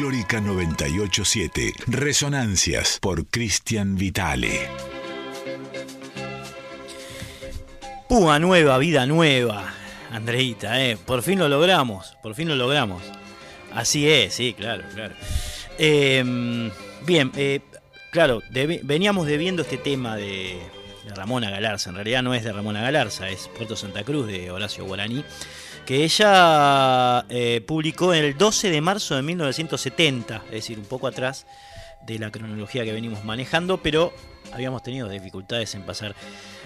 Folclórica 987. Resonancias por Cristian Vitale. Púa nueva, vida nueva. Andreita, eh. por fin lo logramos, por fin lo logramos. Así es, sí, claro, claro. Em, bien, eh, claro, veníamos debiendo este tema de, de Ramona Galarza. En realidad no es de Ramona Galarza, es Puerto Santa Cruz de Horacio Guaraní que ella eh, publicó el 12 de marzo de 1970, es decir, un poco atrás de la cronología que venimos manejando, pero habíamos tenido dificultades en pasar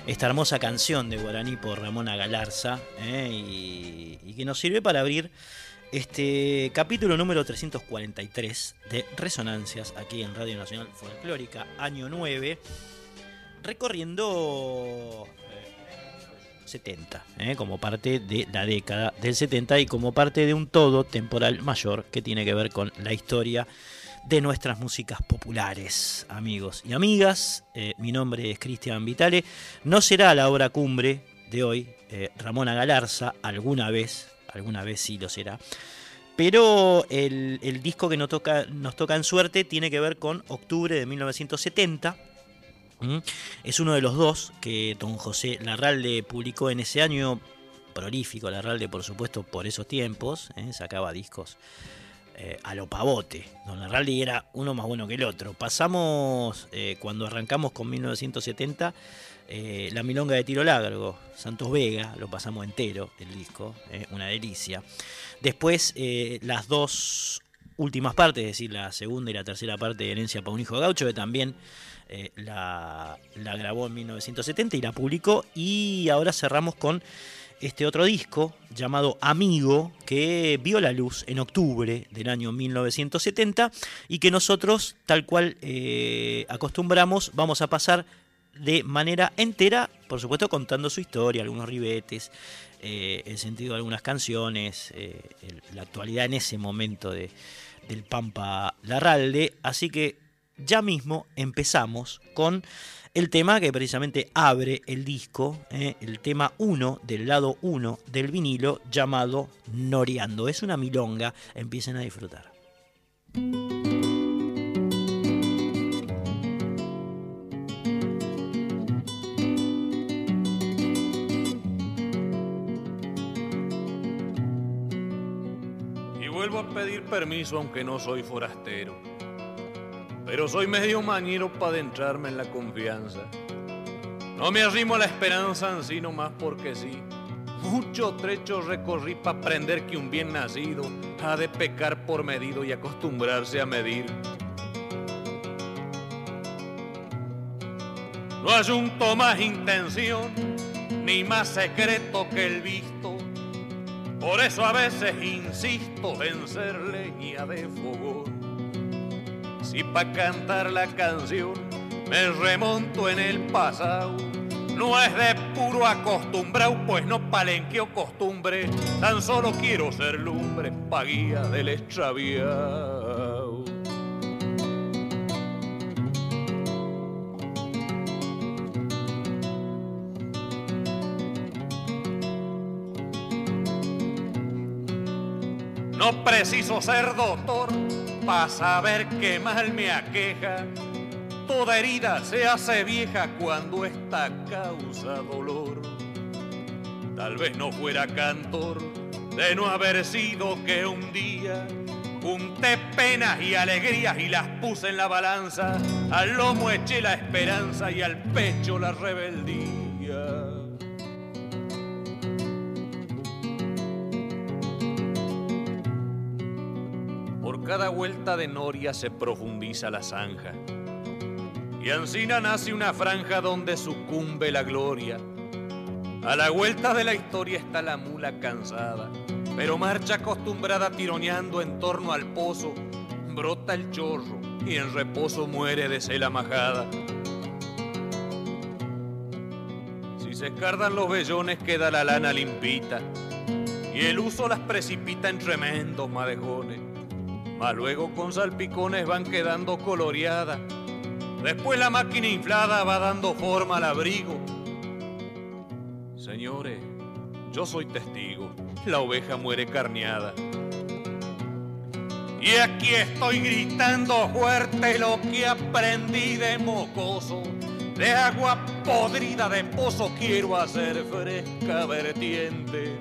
esta hermosa canción de Guaraní por Ramona Galarza, eh, y, que nos sirve para abrir este capítulo número 343 de Resonancias aquí en Radio Nacional Folclórica, año 9, recorriendo 70, ¿eh? como parte de la década del 70 y como parte de un todo temporal mayor que tiene que ver con la historia de nuestras músicas populares, amigos y amigas. Eh, mi nombre es Cristian Vitale. No será la obra cumbre de hoy, eh, Ramona Galarza, alguna vez, alguna vez sí lo será. Pero el, el disco que nos toca, nos toca en suerte tiene que ver con octubre de 1970 es uno de los dos que don José Larralde publicó en ese año, prolífico Larralde por supuesto por esos tiempos, ¿eh? sacaba discos eh, a lo pavote. Don Larralde era uno más bueno que el otro. Pasamos, eh, cuando arrancamos con 1970, La Milonga de Tiro Largo, Santos Vega, lo pasamos entero el disco, una delicia. Después las dos últimas partes, es decir, la segunda y la tercera parte de Herencia para un hijo gaucho, que también eh, la, grabó en 1970 y la publicó. Y ahora cerramos con este otro disco llamado Amigo, que vio la luz en octubre del año 1970 y que nosotros, tal cual eh, acostumbramos, vamos a pasar de manera entera, por supuesto contando su historia, algunos ribetes, eh, el sentido de algunas canciones, la actualidad en ese momento de, del Pampa Larralde. Así que ya mismo empezamos con el tema que precisamente abre el disco, eh, el tema 1 del lado 1 del vinilo llamado Noreando. Es una milonga, empiecen a disfrutar. Y vuelvo a pedir permiso aunque no soy forastero pero soy medio mañero para adentrarme en la confianza. No me arrimo a la esperanza sino más porque sí. Mucho trecho recorrí para aprender que un bien nacido ha de pecar por medido y acostumbrarse a medir. No ayunto más intención ni más secreto que el visto. Por eso a veces insisto en ser leña de fogón y pa' cantar la canción me remonto en el pasado. No es de puro acostumbrado, pues no palenqueo costumbre, tan solo quiero ser lumbre pa' guía del extraviado. No preciso ser doctor para saber qué mal me aqueja. Toda herida se hace vieja cuando esta causa dolor. Tal vez no fuera cantor de no haber sido que un día junté penas y alegrías y las puse en la balanza. Al lomo eché la esperanza y al pecho la rebeldía. Cada vuelta de noria se profundiza la zanja. Y Ancina nace una franja donde sucumbe la gloria. A la vuelta de la historia está la mula cansada, pero marcha acostumbrada tironeando en torno al pozo. Brota el chorro y en reposo muere de cela majada. Si se escardan los vellones queda la lana limpita y el uso las precipita en tremendos madejones luego con salpicones van quedando coloreadas. Después la máquina inflada va dando forma al abrigo. Señores, yo soy testigo, la oveja muere carneada. Y aquí estoy gritando fuerte lo que aprendí de mocoso. De agua podrida de pozo quiero hacer fresca vertiente.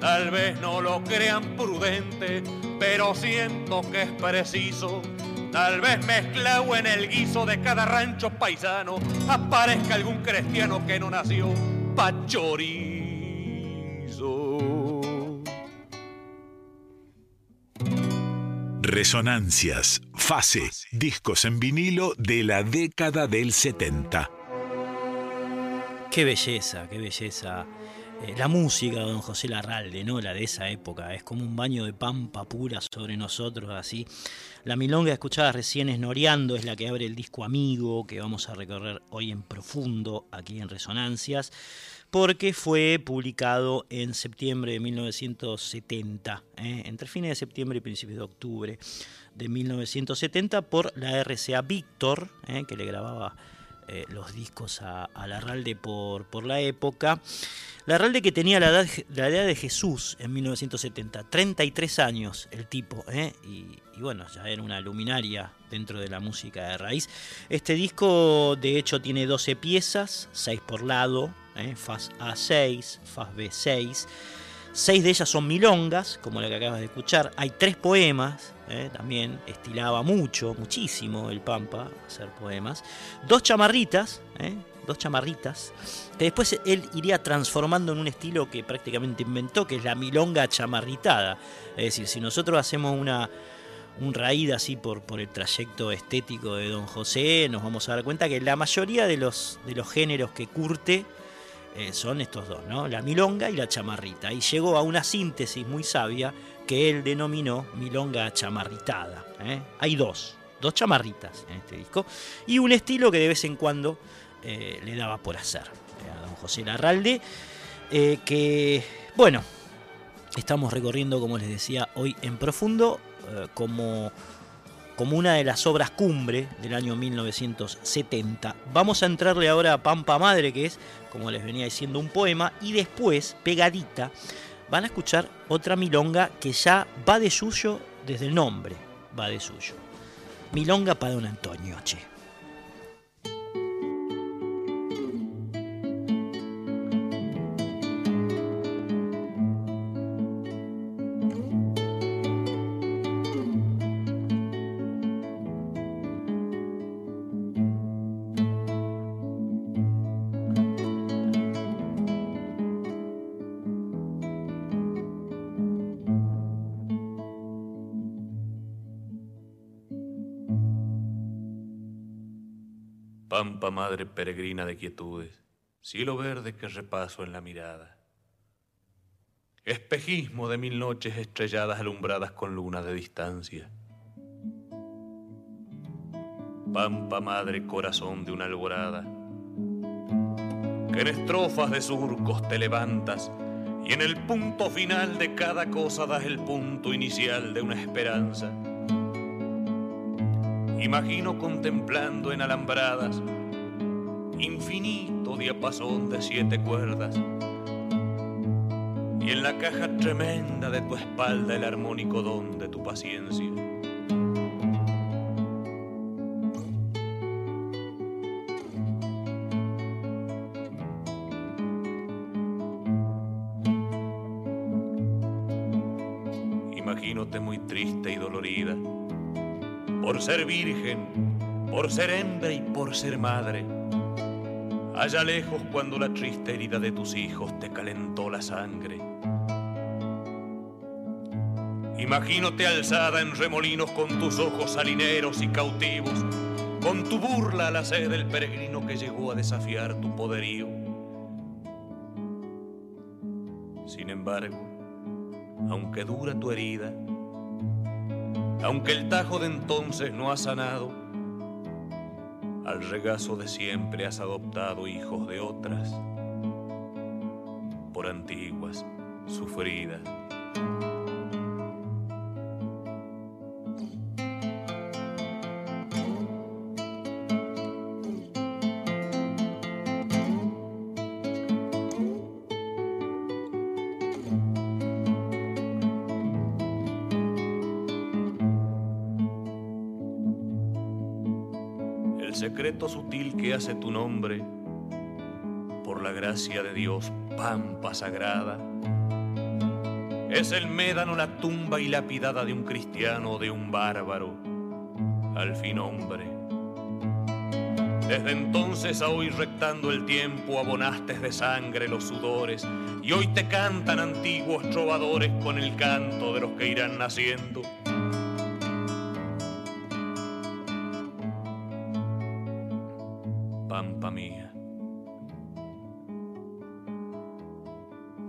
Tal vez no lo crean prudente, pero siento que es preciso. Tal vez mezclado en el guiso de cada rancho paisano aparezca algún cristiano que no nació pachorizo. Resonancias, fase, discos en vinilo de la década del 70. Qué belleza, qué belleza eh, la música de don José Larralde, ¿no? La de esa época, es como un baño de pampa pura sobre nosotros, así. La milonga escuchada recién es Noreando, es la que abre el disco Amigo, que vamos a recorrer hoy en profundo aquí en Resonancias, porque fue publicado en septiembre de 1970, ¿eh? entre fines de septiembre y principios de octubre de 1970, por la RCA Víctor, ¿eh? que le grababa los discos a, a Larralde por, por la época. Larralde que tenía la edad, la edad de Jesús en 1970, 33 años el tipo, ¿eh? y, bueno, ya era una luminaria dentro de la música de raíz. Este disco de hecho tiene 12 piezas, 6 por lado, ¿eh? Faz A6, Faz B6. Seis de ellas son milongas, como la que acabas de escuchar. Hay tres poemas, ¿eh? también estilaba mucho, muchísimo el Pampa hacer poemas. Dos chamarritas, ¿eh? dos chamarritas, que después él iría transformando en un estilo que prácticamente inventó, que es la milonga chamarritada. Es decir, si nosotros hacemos una, un raíz así por, por el trayecto estético de Don José, nos vamos a dar cuenta que la mayoría de los, de los géneros que curte eh, son estos dos, ¿no? La milonga y la chamarrita. Y llegó a una síntesis muy sabia que él denominó milonga chamarritada. ¿eh? Hay dos, dos chamarritas en este disco. Y un estilo que de vez en cuando eh, le daba por hacer a don José Larralde. que, bueno, estamos recorriendo, como les decía, hoy en profundo como, como una de las obras cumbre del año 1970. Vamos a entrarle ahora a Pampa Madre, que es, como les venía diciendo, un poema, y después, pegadita, van a escuchar otra milonga que ya va de suyo desde el nombre, va de suyo. Milonga para don Antonio, che. Pampa madre peregrina de quietudes, cielo verde que repaso en la mirada. Espejismo de mil noches estrelladas alumbradas con luna de distancia. Pampa madre corazón de una alborada, que en estrofas de surcos te levantas y en el punto final de cada cosa das el punto inicial de una esperanza Imagino contemplando en alambradas infinito diapasón de siete cuerdas. Y en la caja tremenda de tu espalda el armónico don de tu paciencia. Ser virgen, por ser hembra y por ser madre. Allá lejos cuando la triste herida de tus hijos te calentó la sangre. Imagínate alzada en remolinos con tus ojos salineros y cautivos, con tu burla a la sed del peregrino que llegó a desafiar tu poderío. Sin embargo, aunque dura tu herida, aunque el tajo de entonces no ha sanado, al regazo de siempre has adoptado hijos de otras, por antiguas, sufridas sutil que hace tu nombre, por la gracia de Dios, pampa sagrada. Es el médano la tumba y lapidada de un cristiano o de un bárbaro, al fin hombre. Desde entonces a hoy rectando el tiempo abonaste de sangre los sudores y hoy te cantan antiguos trovadores con el canto de los que irán naciendo.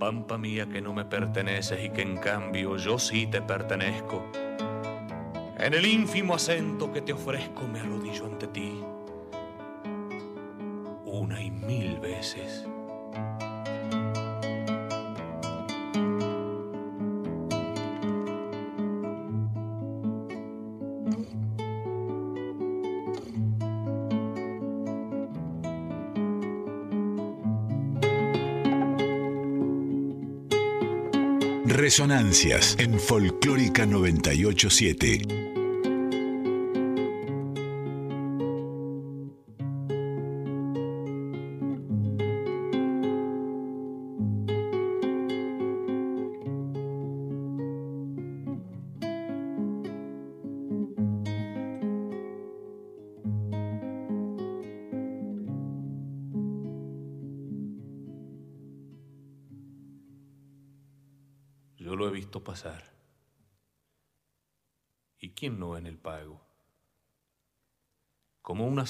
Pampa mía que no me perteneces y que en cambio yo sí te pertenezco. En el ínfimo acento que te ofrezco me arrodillo ante ti, una y mil veces. Resonancias en Folclórica 987.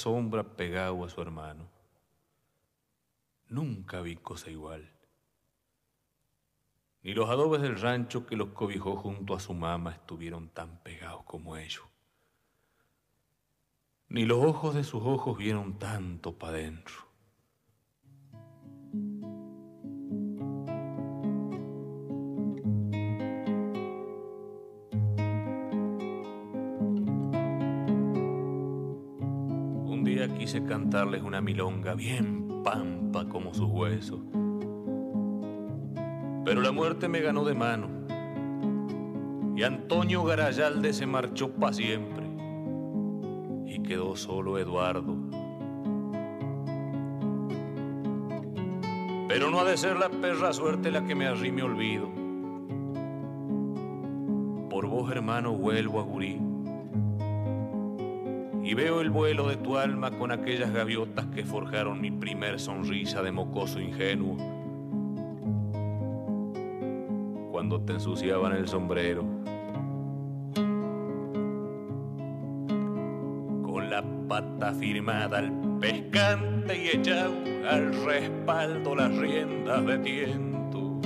Sombra pegado a su hermano. Nunca vi cosa igual. Ni los adobes del rancho que los cobijó junto a su mamá estuvieron tan pegados como ellos. Ni los ojos de sus ojos vieron tanto pa' dentro. Cantarles una milonga bien pampa como sus huesos pero la muerte me ganó de mano y Antonio Garayalde se marchó para siempre y quedó solo Eduardo. Pero no ha de ser la perra suerte la que me arrime olvido. Por vos, hermano, vuelvo a Gurí y veo el vuelo de tu alma con aquellas gaviotas que forjaron mi primer sonrisa de mocoso ingenuo cuando te ensuciaban el sombrero. Con la pata firmada al pescante y echado al respaldo las riendas de tiento.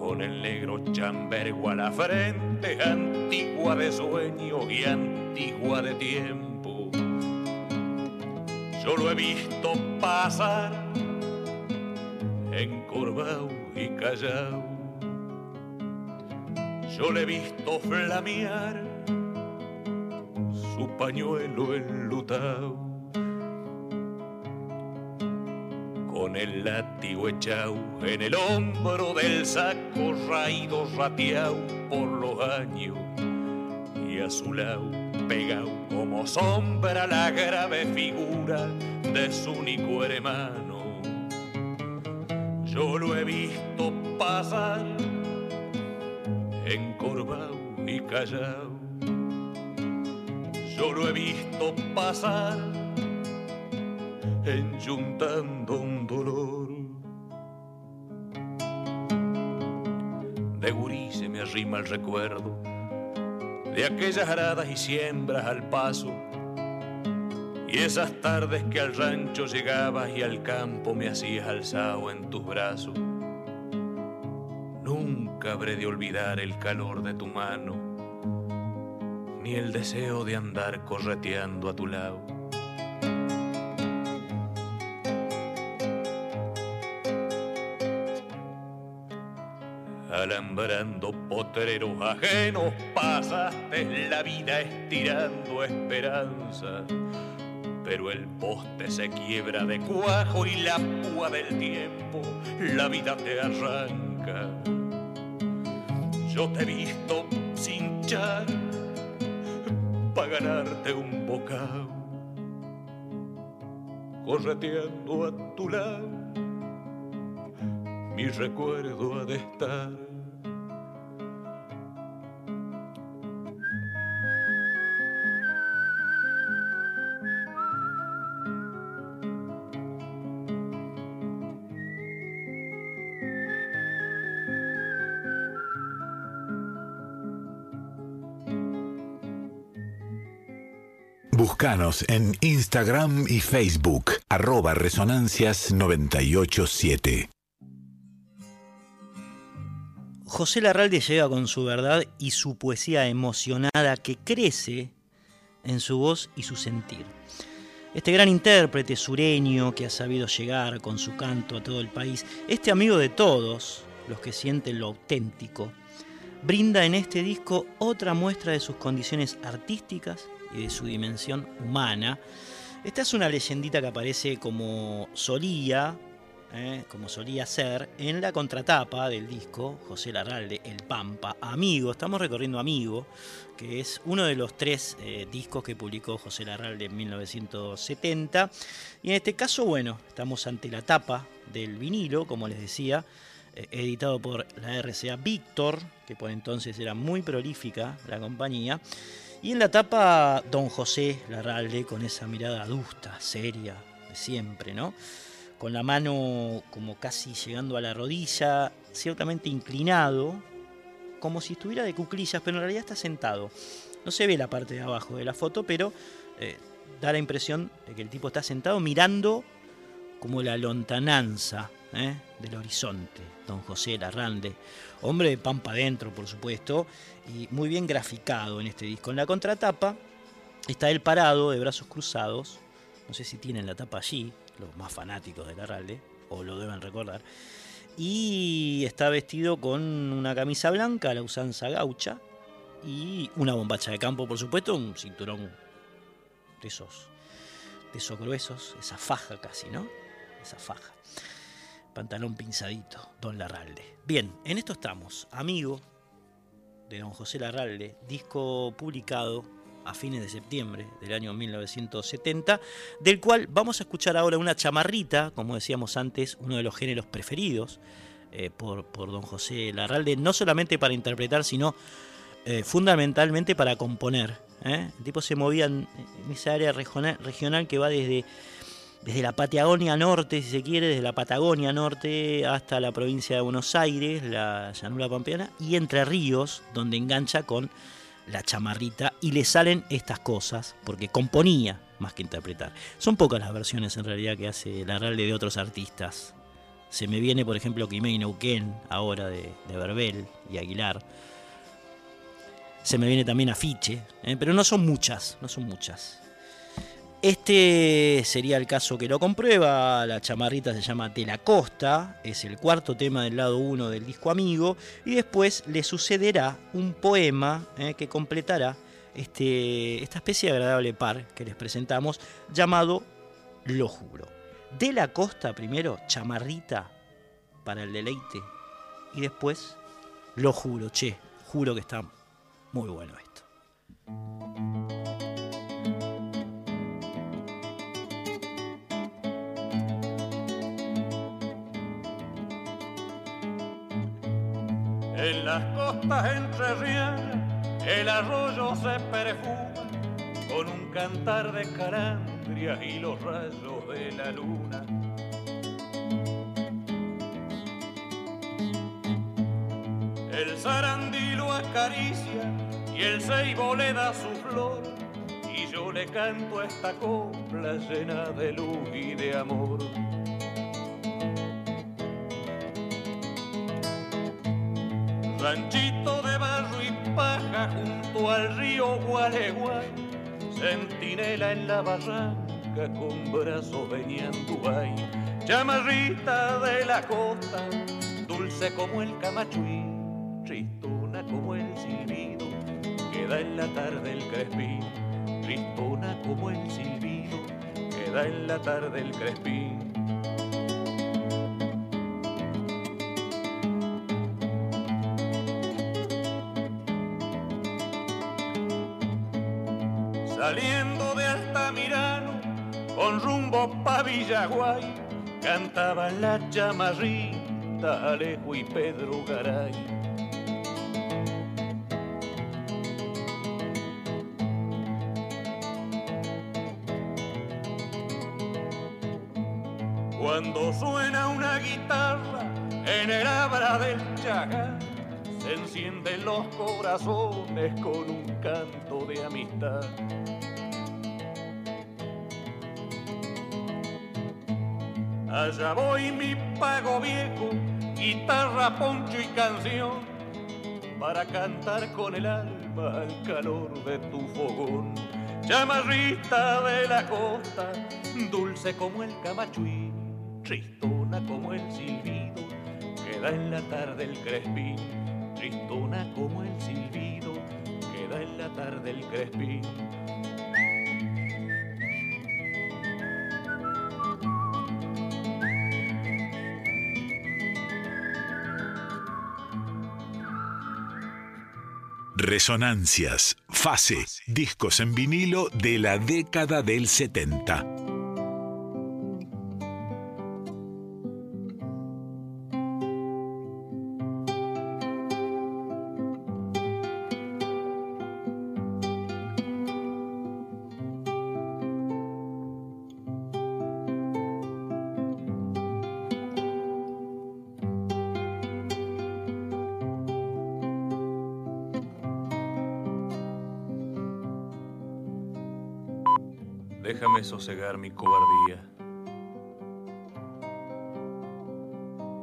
Con el negro chambergo a la frente, antigua de sueño y antigua de tiempo. Yo lo he visto pasar encorvado y callado yo le he visto flamear su pañuelo enlutado con el látigo echado en el hombro del saco raído rateado por los años y a su lado pegado como sombra la grave figura de su único hermano. Yo lo he visto pasar encorvado y callado. Yo lo he visto pasar enjuntando un dolor. De gurí se me arrima el recuerdo de aquellas aradas y siembras al paso. Y esas tardes que al rancho llegabas y al campo me hacías alzado en tus brazos Nunca habré de olvidar el calor de tu mano, ni el deseo de andar correteando a tu lado. Alambrando potreros ajenos, pasaste la vida estirando esperanza. Pero el poste se quiebra de cuajo y la púa del tiempo, la vida te arranca yo te he visto cinchar para ganarte un bocado, correteando a tu lado, mi recuerdo ha de estar Buscanos en Instagram y Facebook, arroba resonancias987. José Larralde llega con su verdad y su poesía emocionada que crece en su voz y su sentir. Este gran intérprete sureño que ha sabido llegar con su canto a todo el país, este amigo de todos los que sienten lo auténtico, brinda en este disco otra muestra de sus condiciones artísticas y de su dimensión humana. Esta es una leyendita que aparece como solía, ¿eh? como solía ser, en la contratapa del disco José Larralde, El Pampa, Amigo. Estamos recorriendo Amigo, que es uno de los tres eh, discos que publicó José Larralde en 1970. Y en este caso, bueno, estamos ante la tapa del vinilo, como les decía, eh, editado por la RCA Víctor, que por entonces era muy prolífica la compañía. Y en la tapa, don José Larralde, con esa mirada adusta, seria, de siempre, ¿no? Con la mano como casi llegando a la rodilla, ciertamente inclinado, como si estuviera de cuclillas, pero en realidad está sentado. No se ve la parte de abajo de la foto, pero eh, da la impresión de que el tipo está sentado mirando como la lontananza ¿eh? del horizonte. Don José Larralde, hombre de pampa adentro, por supuesto, y muy bien graficado en este disco. En la contratapa está él parado, de brazos cruzados. No sé si tienen la tapa allí, los más fanáticos de Larralde, o lo deben recordar. Y está vestido con una camisa blanca, la usanza gaucha, y una bombacha de campo, por supuesto, un cinturón de esos, de esos gruesos, esa faja casi, ¿no? Esa faja. Pantalón pinzadito, Don Larralde. Bien, en esto estamos, amigo de Don José Larralde, disco publicado a fines de septiembre del año 1970, del cual vamos a escuchar ahora una chamarrita, como decíamos antes, uno de los géneros preferidos eh, por, por, don José Larralde, no solamente para interpretar, sino eh, fundamentalmente para componer. ¿eh? El tipo se movía en, esa área regional, regional, que va desde, desde la Patagonia Norte, si se quiere, desde la Patagonia Norte hasta la provincia de Buenos Aires, la llanura pampeana, y Entre Ríos, donde engancha con la chamarrita y le salen estas cosas, porque componía más que interpretar. Son pocas las versiones en realidad que hace la Larralde de otros artistas. Se me viene, por ejemplo, Quimei Neuquén, ahora de, de Verbel y Aguilar. Se me viene también Afiche, ¿eh? pero no son muchas, no son muchas. Este sería el caso que lo comprueba, la chamarrita se llama De la Costa, es el cuarto tema del lado 1 del disco Amigo, y después le sucederá un poema ¿eh? que completará este, esta especie de agradable par que les presentamos, llamado Lo Juro. De la Costa primero, chamarrita para el deleite, y después Lo Juro, che, juro que está muy bueno esto. En las costas entrerrianas el arroyo se perfuma con un cantar de calandrias y los rayos de la luna. El sarandí lo acaricia y el ceibo le da su flor y yo le canto esta copla llena de luz y de amor. Ranchito de barro y paja junto al río Gualeguay, centinela en la barranca con brazos de ñanduay, chamarrita de la costa, dulce como el camachuí, tristona como el silbido, queda en la tarde el crespín, tristona como el silbido, queda en la tarde el crespín. Cantaban la chamarrita Alejo y Pedro Garay. Cuando suena una guitarra en el abra del chagar, se encienden los corazones con un canto de amistad. Allá voy mi pago viejo, guitarra, poncho y canción, para cantar con el alma al calor de tu fogón. Chamarrita de la costa, dulce como el camachuí, tristona como el silbido, queda en la tarde el crespín, tristona como el silbido, queda en la tarde el crespín. Resonancias, fase, discos en vinilo de la década del 70. Sosegar mi cobardía.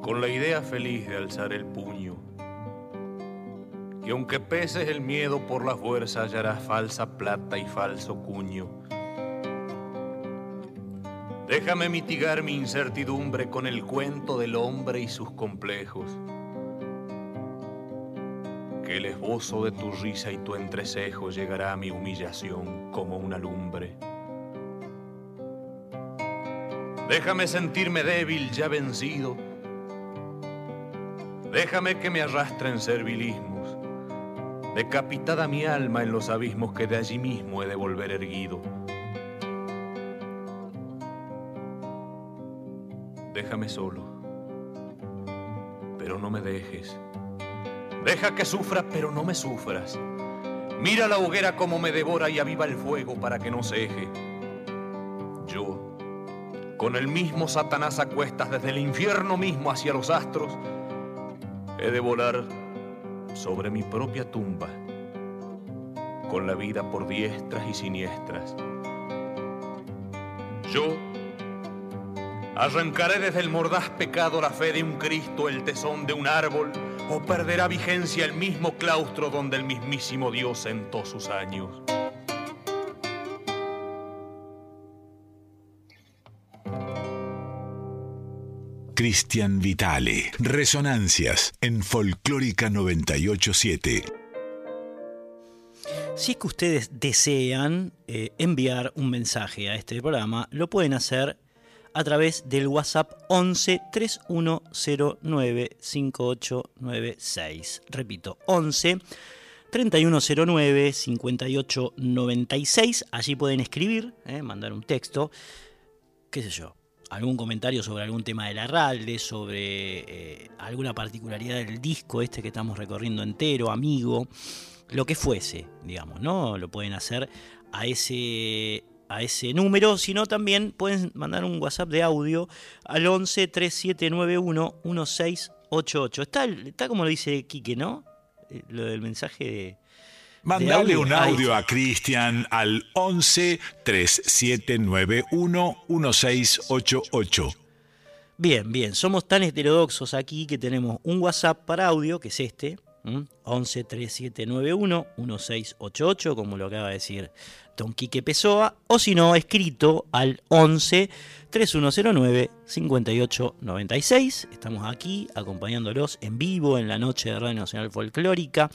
Con la idea feliz de alzar el puño. Y aunque peses el miedo por la fuerza, hallarás falsa plata y falso cuño. Déjame mitigar mi incertidumbre con el cuento del hombre y sus complejos. Que el esbozo de tu risa y tu entrecejo llegará a mi humillación como una lumbre. Déjame sentirme débil ya vencido. Déjame que me arrastren servilismos. Decapitada mi alma en los abismos que de allí mismo he de volver erguido. Déjame solo, pero no me dejes. Deja que sufra, pero no me sufras. Mira la hoguera como me devora y aviva el fuego para que no ceje. Yo, con el mismo Satanás a cuestas desde el infierno mismo hacia los astros, he de volar sobre mi propia tumba, con la vida por diestras y siniestras. Yo arrancaré desde el mordaz pecado la fe de un Cristo, el tesón de un árbol, o perderá vigencia el mismo claustro donde el mismísimo Dios sentó sus años. Cristian Vitale. Resonancias en Folclórica 987. Si es que ustedes desean eh, enviar un mensaje a este programa, lo pueden hacer a través del WhatsApp 11 3109 5896. Repito, 11 3109 5896. Allí pueden escribir, eh, mandar un texto, qué sé yo, algún comentario sobre algún tema de la RALDE, sobre eh, alguna particularidad del disco este que estamos recorriendo entero, amigo, lo que fuese, digamos, ¿no? Lo pueden hacer a ese, a ese número, sino también pueden mandar un WhatsApp de audio al 11 3791 1688. Está, está como lo dice Quique, ¿no? Eh, Lo del mensaje de... Mandale un audio a Cristian al 11 3791 1688. Bien, bien, somos tan heterodoxos aquí que tenemos un WhatsApp para audio, que es este, ¿m? 11 3791 1688, como lo acaba de decir Don Quique Pessoa, o si no, escrito al 11 3109 5896. Estamos aquí acompañándolos en vivo en la noche de Radio Nacional Folclórica.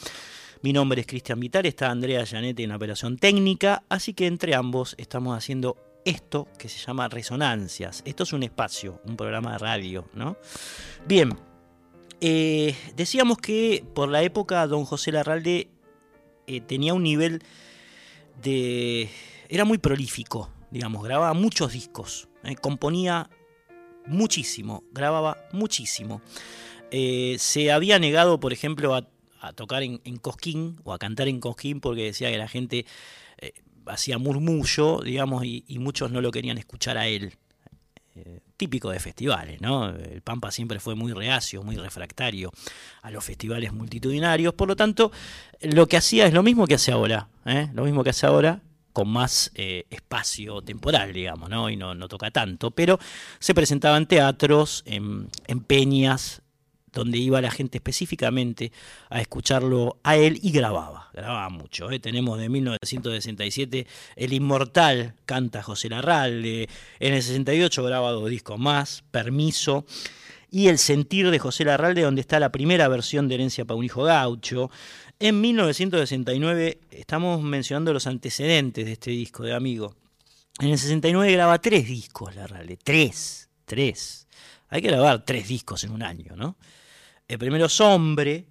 Mi nombre es Cristian Vital, está Andrea Gianetti en operación técnica, así que entre ambos estamos haciendo esto que se llama Resonancias. Esto es un espacio, un programa de radio, ¿no? Bien, eh, decíamos que por la época don José Larralde eh, tenía un nivel de... era muy prolífico, digamos, grababa muchos discos, eh, componía muchísimo, grababa muchísimo. Se había negado, por ejemplo, a, a tocar en, en Cosquín o a cantar en Cosquín porque decía que la gente eh, hacía murmullo, digamos, y, muchos no lo querían escuchar a él. Eh, típico de festivales, ¿no? El Pampa siempre fue muy reacio, muy refractario a los festivales multitudinarios, por lo tanto, lo que hacía es lo mismo que hace ahora, ¿eh? lo mismo que hace ahora, con más espacio temporal, digamos, ¿no? Y no, no toca tanto, pero se presentaba en teatros, en, en peñas, donde iba la gente específicamente a escucharlo a él y grababa, grababa mucho. ¿eh? Tenemos de 1967 El Inmortal, canta José Larralde, en el 68 graba dos discos más, Permiso, y El Sentir de José Larralde, donde está la primera versión de Herencia para un hijo gaucho. En 1969 estamos mencionando los antecedentes de este disco de Amigo. En el 69 graba tres discos Larralde, tres, tres. Hay que grabar tres discos en un año, ¿no? El primero es Hombre,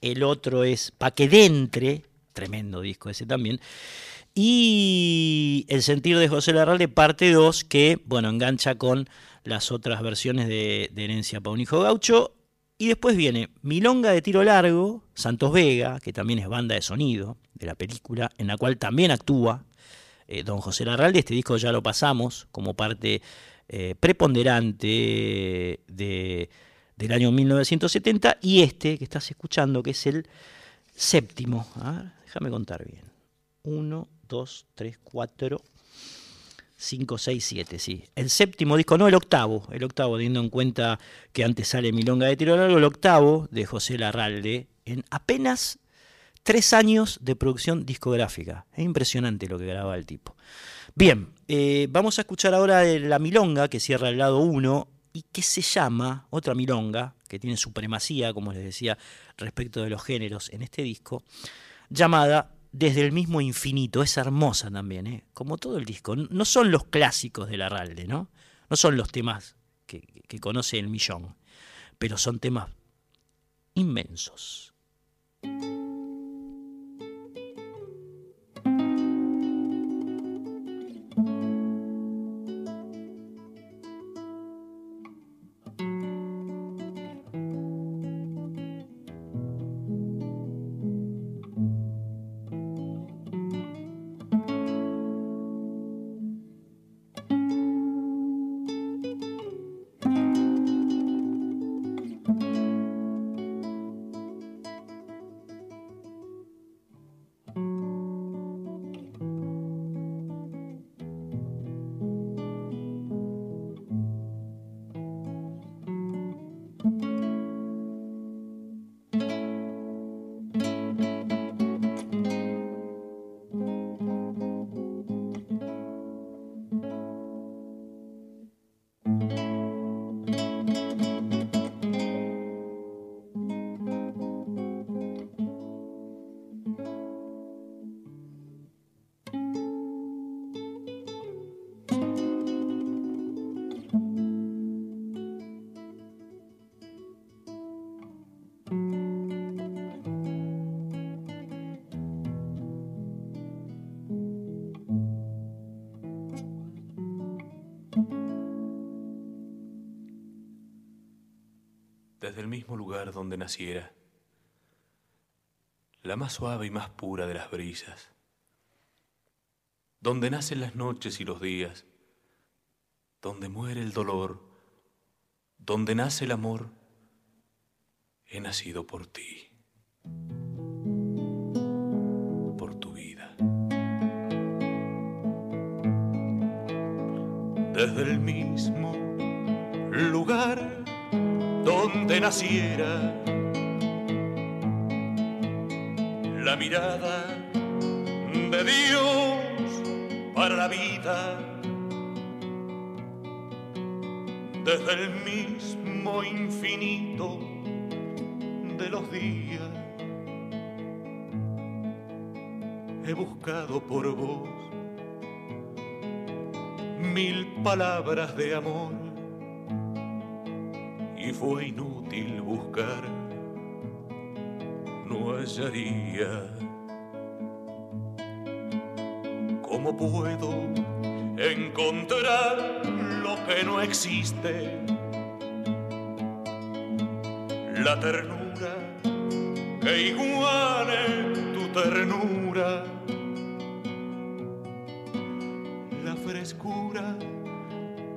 el otro es Pa' que dentre, tremendo disco ese también, y El sentir de José Larralde, parte 2, que, bueno, engancha con las otras versiones de, de Herencia para un hijo gaucho. Y después viene Milonga de tiro largo, Santos Vega, que también es banda de sonido de la película, en la cual también actúa eh, don José Larralde. Este disco ya lo pasamos como parte eh, preponderante de, del año 1970. Y este que estás escuchando, que es el séptimo. A ver, déjame contar bien. Uno, dos, tres, cuatro, 5, 6, 7, sí. El séptimo disco, no el octavo, el octavo, teniendo en cuenta que antes sale Milonga de Tiro Largo, el octavo de José Larralde, en apenas tres años de producción discográfica. Es impresionante lo que graba el tipo. Bien, eh, vamos a escuchar ahora la Milonga, que cierra el lado 1, y que se llama, otra Milonga, que tiene supremacía, como les decía, respecto de los géneros en este disco, llamada desde el mismo infinito. Es hermosa también, ¿eh? como todo el disco. No son los clásicos de la Ralde, ¿no? No son los temas que, que conoce el millón, pero son temas inmensos. Donde naciera, la más suave y más pura de las brisas, donde nacen las noches y los días, donde muere el dolor, donde nace el amor, he nacido por ti, por tu vida. Desde el mismo lugar donde naciera. La mirada de Dios para la vida. Desde el mismo infinito de los días. He buscado por vos mil palabras de amor y fue inútil buscar, no hallaría. ¿Cómo puedo encontrar lo que no existe? La ternura que iguale tu ternura. La frescura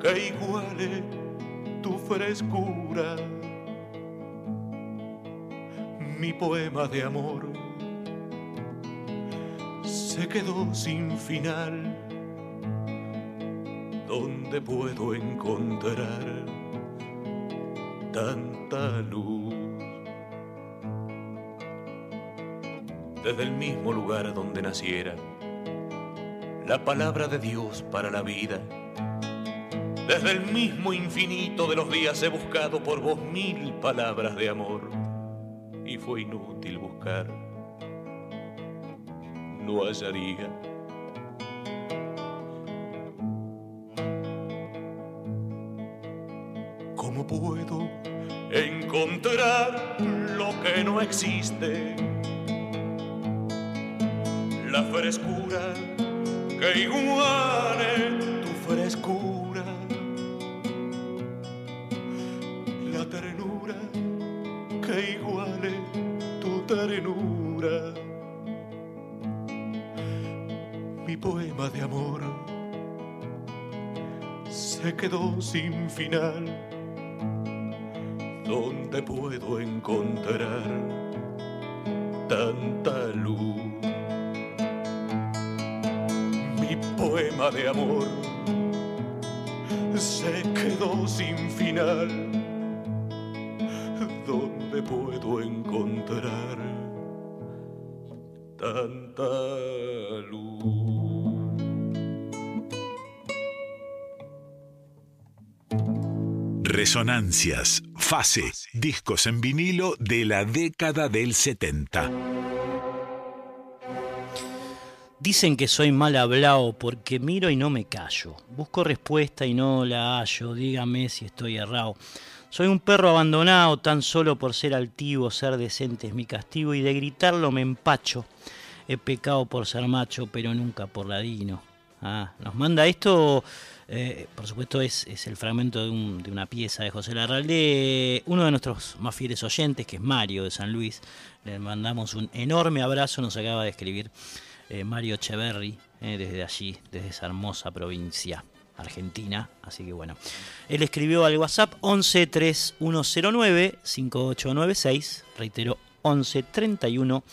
que iguale frescura, mi poema de amor se quedó sin final. ¿Dónde puedo encontrar tanta luz? Desde el mismo lugar donde naciera la palabra de Dios para la vida desde el mismo infinito de los días he buscado por vos mil palabras de amor y fue inútil buscar. No hallaría. ¿Cómo puedo encontrar lo que no existe? La frescura que iguale quedó sin final. ¿Dónde puedo encontrar tanta luz? Mi poema de amor Resonancias, fase, discos en vinilo de la década del 70. Dicen que soy mal hablado porque miro y no me callo. Busco respuesta y no la hallo. Dígame si estoy errado. Soy un perro abandonado tan solo por ser altivo, ser decente es mi castigo y de gritarlo me empacho. He pecado por ser macho, pero nunca por ladino. Ah, nos manda esto eh, por supuesto, es, el fragmento de, una pieza de José Larralde, uno de nuestros más fieles oyentes, que es Mario de San Luis. Le mandamos un enorme abrazo, nos acaba de escribir eh, Mario Echeverry eh, desde allí, desde esa hermosa provincia argentina. Así que bueno, él escribió al WhatsApp 11 3109 5896, reitero 11 31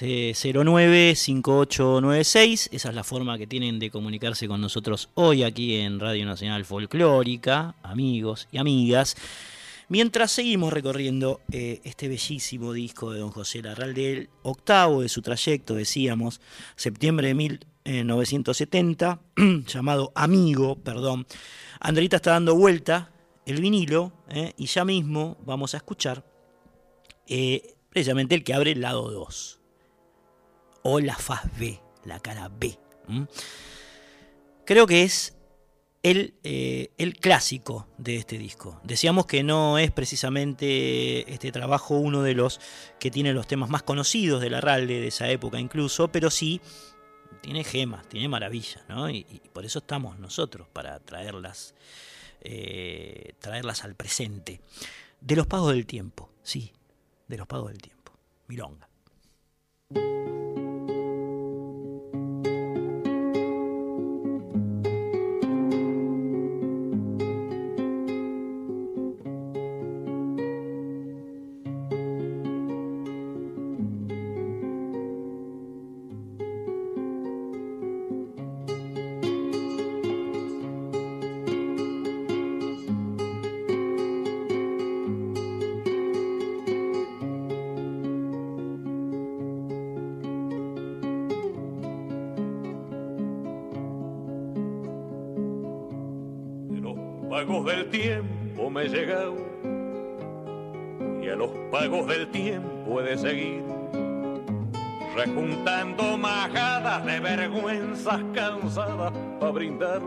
095896, esa es la forma que tienen de comunicarse con nosotros hoy aquí en Radio Nacional Folclórica, amigos y amigas. Mientras seguimos recorriendo eh, este bellísimo disco de don José Larralde, el octavo de su trayecto, decíamos, septiembre de 1970, llamado Amigo, perdón, Andrita está dando vuelta el vinilo eh, y ya mismo vamos a escuchar eh, precisamente el que abre el lado 2 o la faz B, la cara B. Creo que es el, eh, el, clásico de este disco. Decíamos que no es precisamente este trabajo uno de los que tiene los temas más conocidos de la Ralde de esa época incluso, pero sí tiene gemas, tiene maravillas, ¿no? Y, por eso estamos nosotros, para traerlas, eh, traerlas al presente. De los pagos del tiempo, sí, de los pagos del tiempo. Milonga.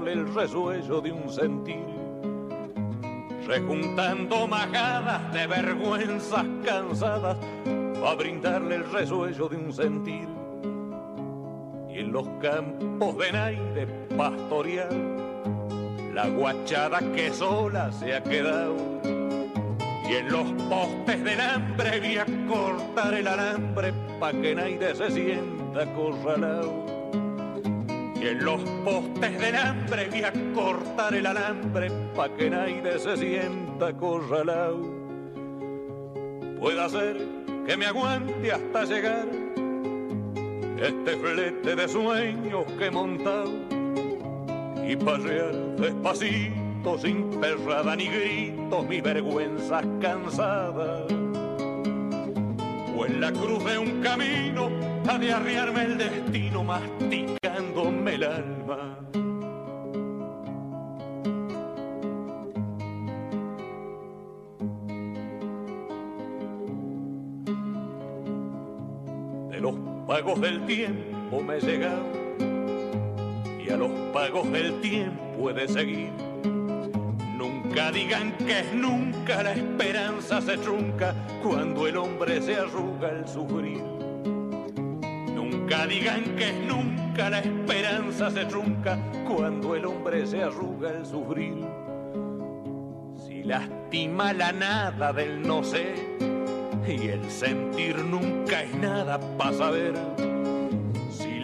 El resuello de un sentir. Rejuntando majadas de vergüenzas cansadas para brindarle el resuello de un sentir. Y en los campos de naide pastorear la guachada que sola se ha quedado. Y en los postes del hambre voy a cortar el alambre pa' que nadie se sienta acorralado. Y en los postes del hambre voy a cortar el alambre pa' que nadie se sienta acorralado. Puede ser que me aguante hasta llegar este flete de sueños que he montado y pasear despacito, sin perrada ni grito, mi vergüenza cansada. O en la cruz de un camino, ha de arriarme el destino, masticándome el alma. De los pagos del tiempo me he llegado y a los pagos del tiempo he de seguir. Nunca digan que es nunca, la esperanza se trunca cuando el hombre se arruga al sufrir. Digan que nunca, la esperanza se trunca cuando el hombre se arruga al sufrir. Si lastima la nada del no sé y el sentir nunca es nada para saber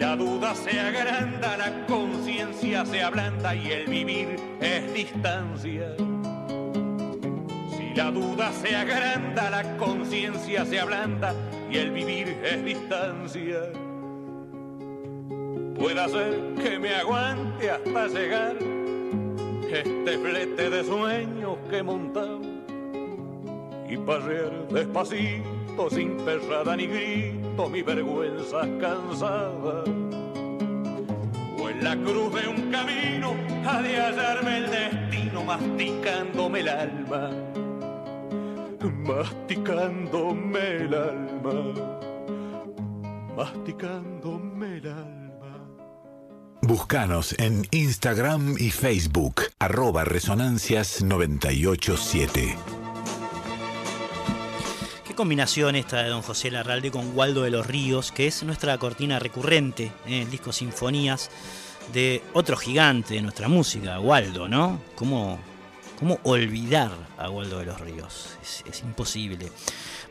la duda se agranda, la conciencia se ablanda y el vivir es distancia. Si la duda se agranda, la conciencia se ablanda y el vivir es distancia. Puede ser que me aguante hasta llegar este flete de sueños que montamos y parrear despacito, sin perrada ni grito, mi vergüenza cansada. O en la cruz de un camino ha de hallarme el destino masticándome el alma, masticándome el alma, masticándome el alma. Búscanos en Instagram y Facebook, arroba resonancias 987. Qué combinación esta de don José Larralde con Waldo de los Ríos, que es nuestra cortina recurrente en el disco Sinfonías de otro gigante de nuestra música, Waldo, ¿no? ¿Cómo, cómo olvidar a Waldo de los Ríos? Es imposible.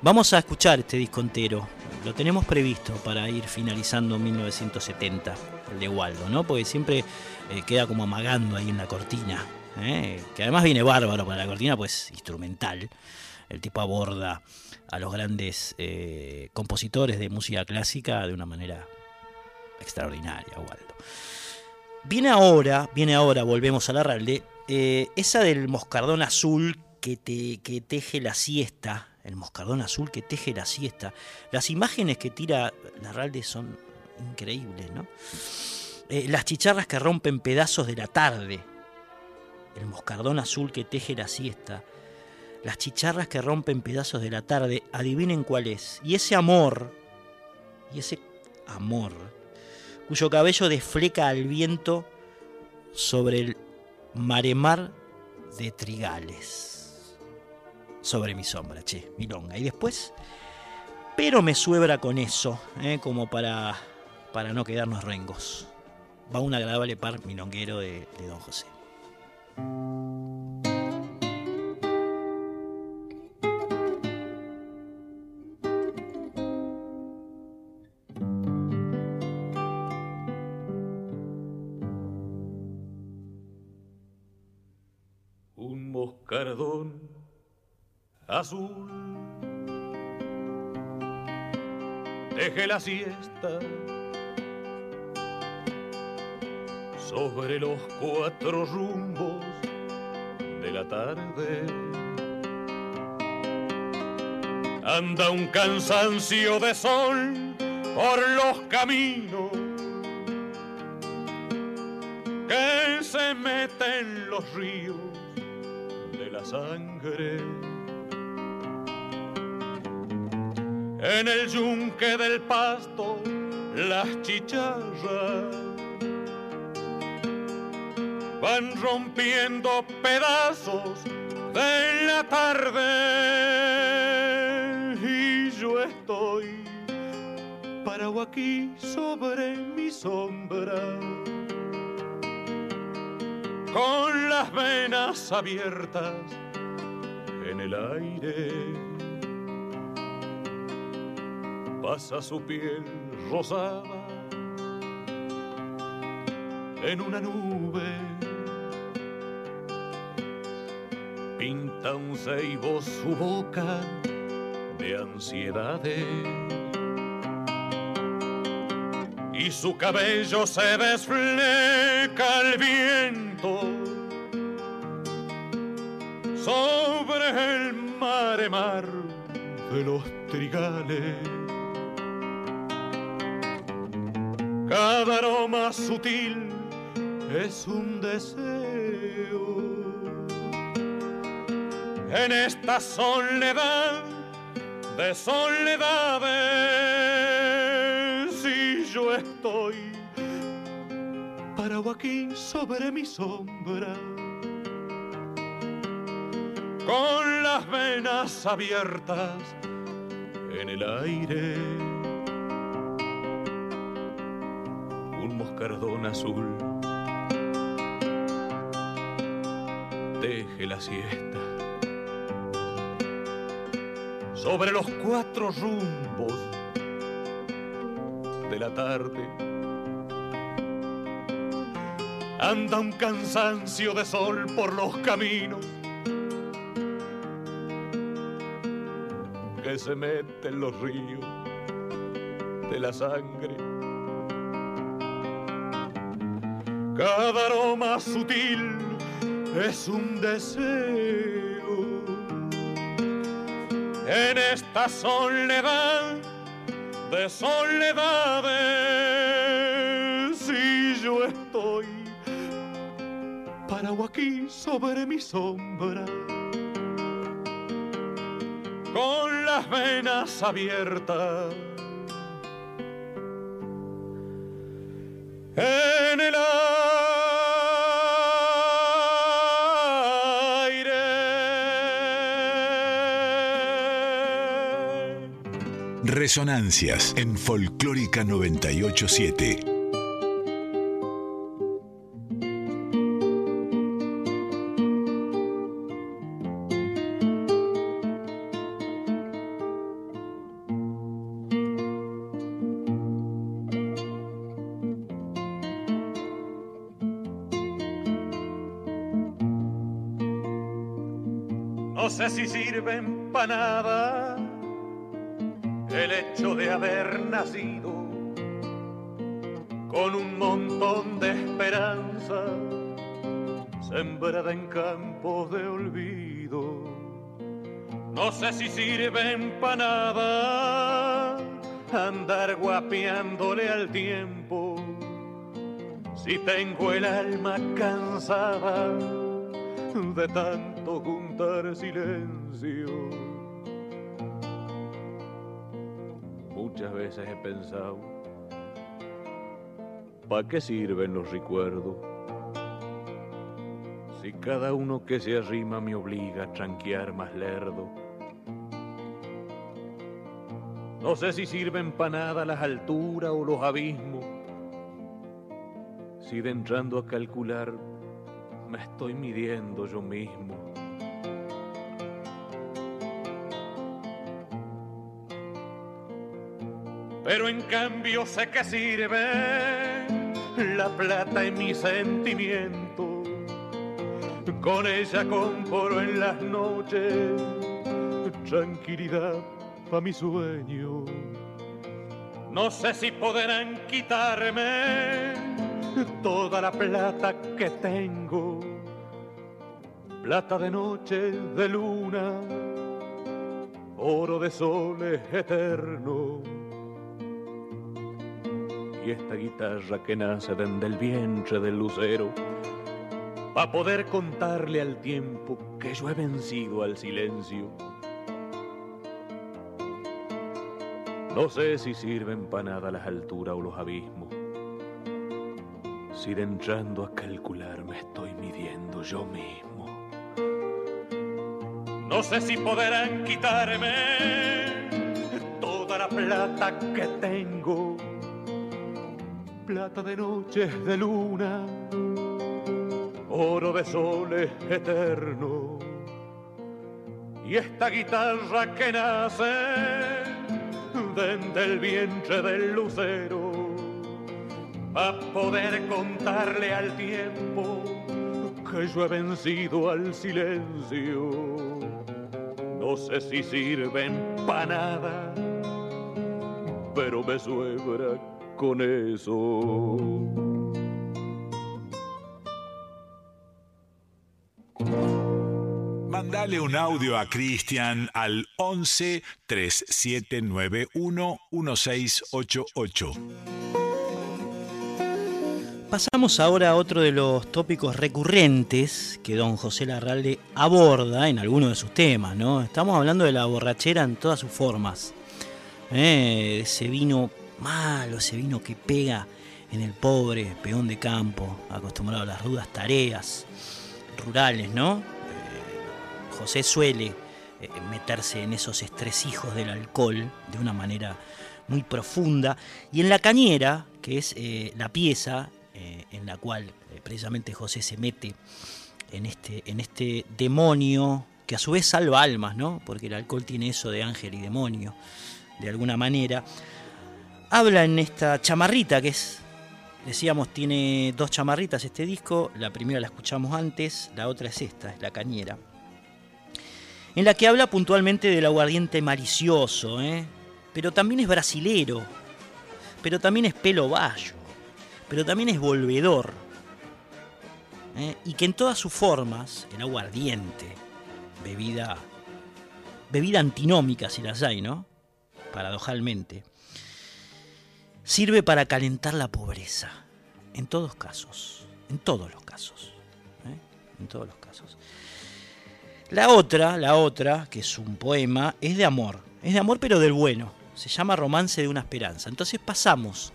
Vamos a escuchar este disco entero. Lo tenemos previsto para ir finalizando 1970, el de Waldo, ¿no? Porque siempre eh, queda como amagando ahí en la cortina. ¿eh? Que además viene bárbaro para la cortina, pues instrumental. El tipo aborda a los grandes eh, compositores de música clásica de una manera extraordinaria, Waldo. Viene ahora, viene ahora, volvemos a la Ralde, esa del moscardón azul que, te, que teje la siesta, el moscardón azul que teje la siesta. Las imágenes que tira Larralde son increíbles, ¿no? Eh, las chicharras que rompen pedazos de la tarde. El moscardón azul que teje la siesta. Las chicharras que rompen pedazos de la tarde. Adivinen cuál es. Y ese amor, y ese amor, cuyo cabello desfleca al viento sobre el maremar de trigales sobre mi sombra, che, milonga. Y después, pero me suebra con eso, eh, como para, para no quedarnos rengos. Va un agradable par milonguero de, de Don José. Azul. Deje la siesta sobre los cuatro rumbos de la tarde. Anda un cansancio de sol por los caminos que se mete en los ríos de la sangre. En el yunque del pasto, las chicharras van rompiendo pedazos de la tarde. Y yo estoy parado aquí sobre mi sombra con las venas abiertas en el aire pasa su piel rosada en una nube. Pinta un ceibo su boca de ansiedades y su cabello se desfleca al viento sobre el mare mar de los trigales. Cada aroma sutil es un deseo. En esta soledad de soledades, y yo estoy parado aquí sobre mi sombra, con las venas abiertas en el aire. Azul. Teje la siesta sobre los cuatro rumbos de la tarde. Anda un cansancio de sol por los caminos que se mete en los ríos de la sangre cada aroma sutil es un deseo. En esta soledad de soledades, si yo estoy parado aquí sobre mi sombra, con las venas abiertas. Resonancias en Folclórica 987. Si sirven para nada andar guapeándole al tiempo. Si tengo el alma cansada de tanto juntar silencio. Muchas veces he pensado, ¿para qué sirven los recuerdos? Si cada uno que se arrima me obliga a tranquear más lerdo. No sé si sirven para nada las alturas o los abismos. Si de entrando a calcular me estoy midiendo yo mismo. Pero en cambio sé que sirve la plata en mi sentimiento. Con ella compro en las noches tranquilidad mi sueño. No sé si podrán quitarme toda la plata que tengo. Plata de noche, de luna, oro de soles eterno. Y esta guitarra que nace desde el vientre del lucero, para poder contarle al tiempo que yo he vencido al silencio. No sé si sirven para nada las alturas o los abismos si de entrando a calcular me estoy midiendo yo mismo. No sé si podrán quitarme toda la plata que tengo. Plata de noches de luna, oro de soles eterno. Y esta guitarra que nace desde el vientre del lucero a poder contarle al tiempo que yo he vencido al silencio. No sé si sirven para nada, pero me suebra con eso. Mandale un audio a Cristian al 11 3791 1688. Pasamos ahora a otro de los tópicos recurrentes que don José Larralde aborda en algunos de sus temas, ¿no? Estamos hablando de la borrachera en todas sus formas. ¿eh? Ese vino malo, ese vino que pega en el pobre peón de campo, acostumbrado a las rudas tareas rurales, ¿no? Eh, José suele eh, meterse en esos estresijos del alcohol de una manera muy profunda. Y en la cañera, que es la pieza eh, en la cual eh, precisamente José se mete en este, en este demonio que a su vez salva almas, ¿no? Porque el alcohol tiene eso de ángel y demonio, de alguna manera. Habla en esta chamarrita que es, decíamos, tiene dos chamarritas este disco. La primera la escuchamos antes, la otra es esta, es la cañera. En la que habla puntualmente del aguardiente malicioso, ¿eh? pero también es brasilero, pero también es pelo bayo pero también es volvedor. ¿eh? y que en todas sus formas, el aguardiente, bebida, bebida antinómica si las hay, ¿no? Paradojalmente, sirve para calentar la pobreza, en todos casos, en todos los casos, ¿eh? en todos los casos. La otra, la otra, que es un poema, es de amor, es de amor pero del bueno, se llama Romance de una Esperanza. Entonces pasamos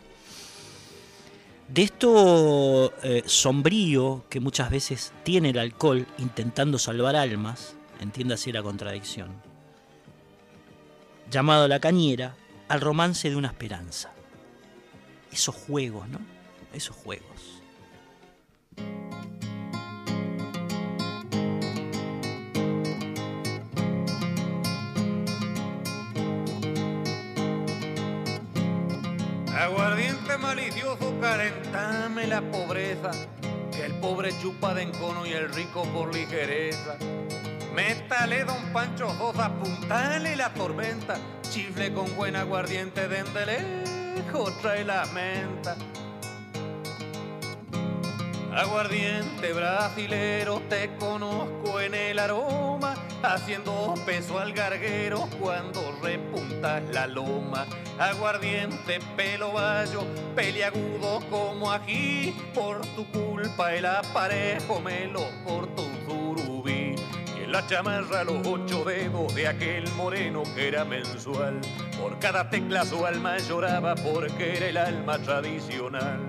de esto eh, sombrío que muchas veces tiene el alcohol intentando salvar almas, entiéndase la contradicción, llamado La Cañera, al romance de una esperanza. Esos juegos, ¿no? Esos juegos. Malicioso, calentame la pobreza, que el pobre chupa de encono y el rico por ligereza. Métale, don Pancho Sosa, apuntale la tormenta, chifle con buen aguardiente, de lejos trae la menta. Aguardiente brasilero, te conozco en el aroma, haciendo peso al garguero cuando repuntas la loma. Aguardiente pelo bayo, peliagudo como ají, por tu culpa el aparejo me lo cortó un surubí. Y en la chamarra los ocho dedos de aquel moreno que era mensual, por cada tecla su alma lloraba porque era el alma tradicional.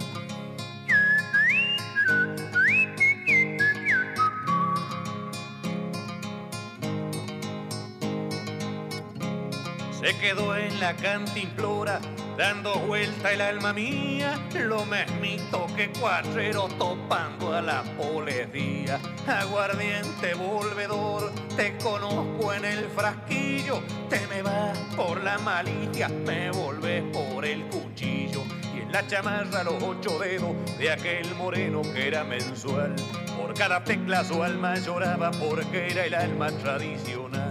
Se quedó en la cantimplora, dando vuelta el alma mía, lo mismito que cuatrero topando a la policía. Aguardiente volvedor, te conozco en el frasquillo, te me vas por la malicia, me volves por el cuchillo. Y en la chamarra los ocho dedos de aquel moreno que era mensual. Por cada tecla su alma lloraba porque era el alma tradicional.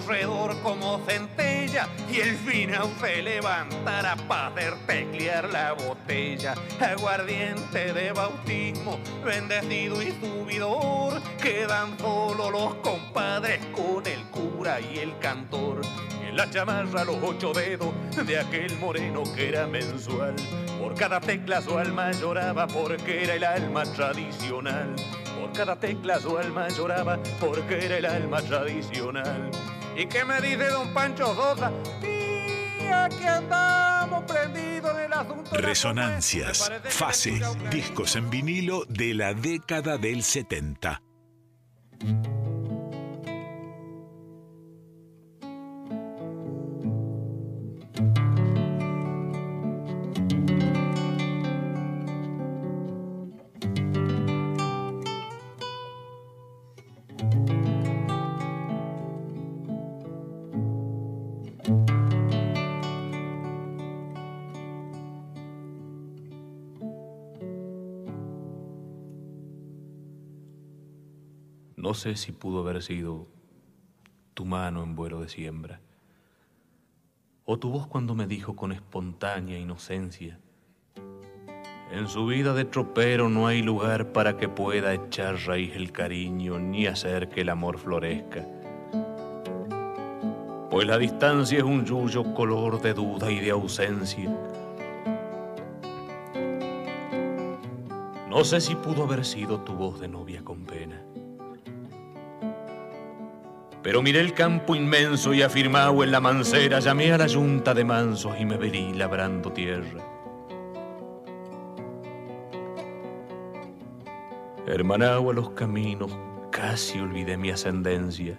Corredor como centella, y el final se levantará para hacer teclear la botella. Aguardiente de bautismo, bendecido y subidor, quedan solo los compadres con el cura y el cantor. Y en la chamarra los ocho dedos de aquel moreno que era mensual. Por cada tecla su alma lloraba porque era el alma tradicional. Por cada tecla su alma lloraba porque era el alma tradicional. ¿Y qué me dice don Pancho Sosa? Y aquí andamos prendidos en el asunto. Resonancias, fases, discos en vinilo de la década del 70. No sé si pudo haber sido tu mano en vuelo de siembra, o tu voz cuando me dijo con espontánea inocencia, en su vida de tropero no hay lugar para que pueda echar raíz el cariño ni hacer que el amor florezca. Pues la distancia es un yuyo color de duda y de ausencia. No sé si pudo haber sido tu voz de novia con pena pero miré el campo inmenso y afirmado en la mancera, llamé a la yunta de mansos y me verí labrando tierra. Hermanado a los caminos, casi olvidé mi ascendencia.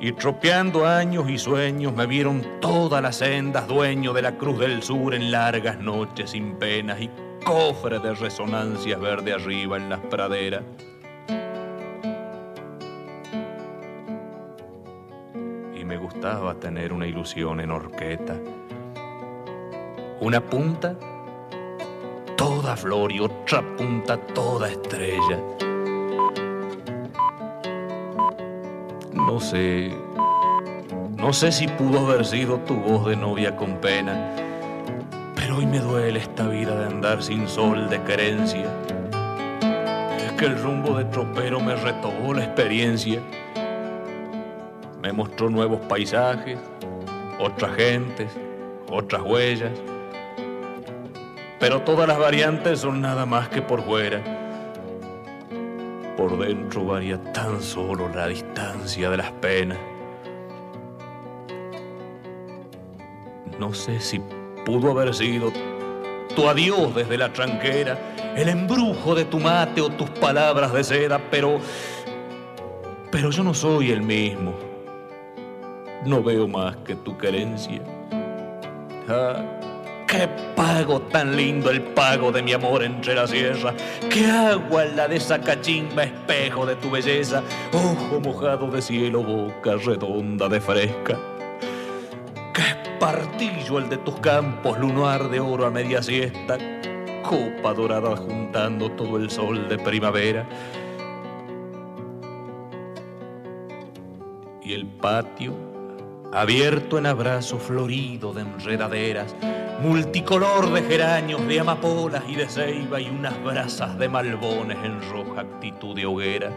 Y tropeando años y sueños me vieron todas las sendas, dueño de la cruz del sur en largas noches sin penas y cofre de resonancias verde arriba en las praderas. Gustaba tener una ilusión en orqueta. Una punta, toda flor y otra punta, toda estrella. No sé, no sé si pudo haber sido tu voz de novia con pena, pero hoy me duele esta vida de andar sin sol de querencia. Es que el rumbo de tropero me retobó la experiencia, me mostró nuevos paisajes, otras gentes, otras huellas, pero todas las variantes son nada más que por fuera por dentro varía tan solo la distancia de las penas. No sé si pudo haber sido tu adiós desde la tranquera, el embrujo de tu mate o tus palabras de seda, pero. Pero yo no soy el mismo. No veo más que tu querencia. Ah, Qué pago tan lindo el pago de mi amor entre la sierra. Qué agua la de esa cachimba, espejo de tu belleza. Ojo mojado de cielo, boca redonda de fresca. Qué espartillo el de tus campos, lunar de oro a media siesta. Copa dorada juntando todo el sol de primavera. Y el patio abierto en abrazo florido de enredaderas multicolor de geranios, de amapolas y de ceiba y unas brasas de malbones en roja actitud de hoguera.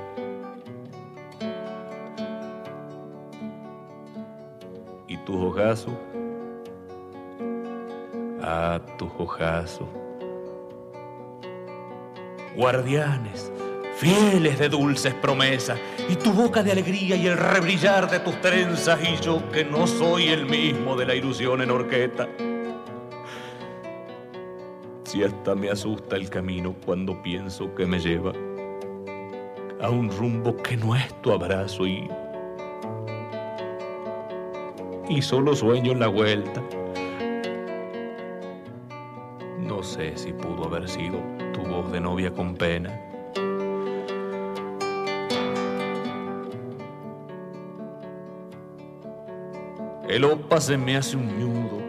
¿Y tus ojazos? Ah, tus ojazos. Guardianes, fieles de dulces promesas, y tu boca de alegría y el rebrillar de tus trenzas, y yo que no soy el mismo de la ilusión en horqueta y hasta me asusta el camino cuando pienso que me lleva a un rumbo que no es tu abrazo y y solo sueño en la vuelta. No sé si pudo haber sido tu voz de novia con pena. El opa se me hace un nudo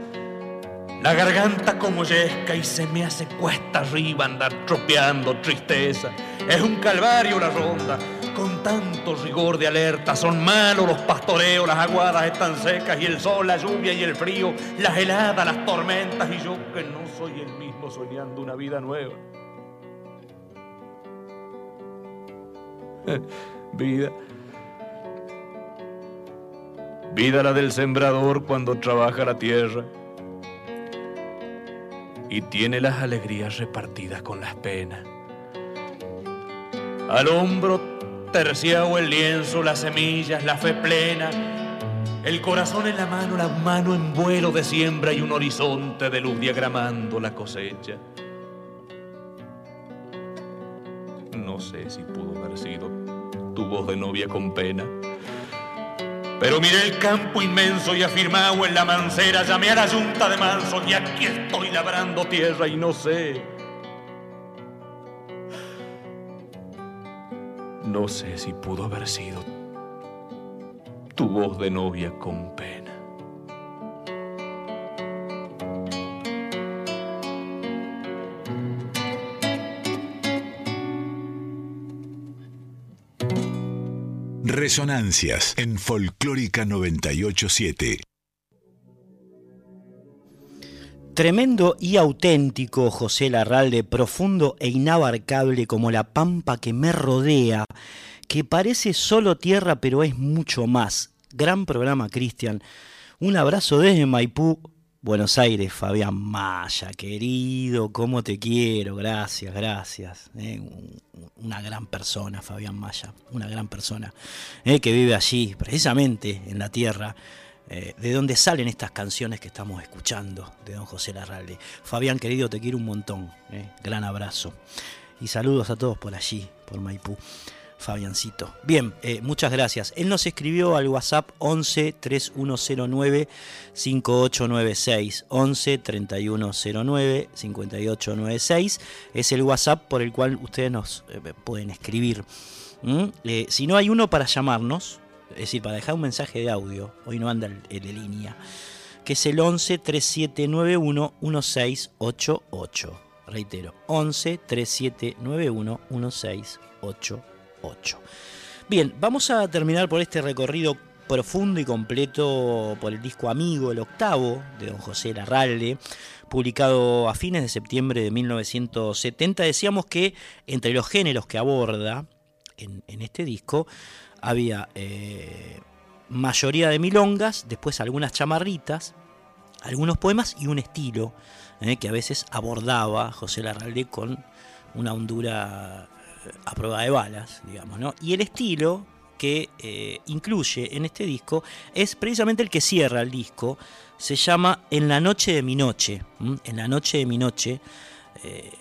la garganta como yesca y se me hace cuesta arriba andar tropeando tristeza. Es un calvario la ronda, con tanto rigor de alerta. Son malos los pastoreos, las aguadas están secas y el sol, la lluvia y el frío, las heladas, las tormentas y yo que no soy el mismo soñando una vida nueva. vida. Vida la del sembrador cuando trabaja la tierra y tiene las alegrías repartidas con las penas. Al hombro terciado el lienzo, las semillas, la fe plena, el corazón en la mano, la mano en vuelo de siembra y un horizonte de luz diagramando la cosecha. No sé si pudo haber sido tu voz de novia con pena pero miré el campo inmenso y afirmado en la mancera, llamé a la yunta de manso y aquí estoy labrando tierra y no sé. No sé si pudo haber sido tu voz de novia con pena. Resonancias en Folclórica 987. Tremendo y auténtico José Larralde, profundo e inabarcable como la pampa que me rodea, que parece solo tierra pero es mucho más. Gran programa, Cristian. Un abrazo desde Maipú, Buenos Aires, Fabián Maya, querido, cómo te quiero, gracias, gracias. Eh, una gran persona, Fabián Maya, una gran persona, eh, que vive allí, precisamente en la tierra, eh, de donde salen estas canciones que estamos escuchando de don José Larralde. Fabián, querido, te quiero un montón, gran abrazo. Y saludos a todos por allí, por Maipú. Fabiancito. Bien, eh, muchas gracias. Él nos escribió al WhatsApp 11 3109 5896. 11 3109 5896. Es el WhatsApp por el cual ustedes nos eh, pueden escribir. ¿Mm? Eh, si no hay uno para llamarnos, es decir, para dejar un mensaje de audio, hoy no anda el, de línea, que es el 11 3791 1688. Reitero, 11 3791 1688. Bien, vamos a terminar por este recorrido profundo y completo por el disco Amigo, el octavo, de don José Larralde, publicado a fines de septiembre de 1970. Decíamos que entre los géneros que aborda en, este disco había eh, mayoría de milongas, después algunas chamarritas, algunos poemas y un estilo eh, que a veces abordaba José Larralde con una hondura a prueba de balas, digamos, ¿no? Y el estilo que eh, incluye en este disco es precisamente el que cierra el disco. Se llama En la noche de mi noche. En la noche de mi noche, eh,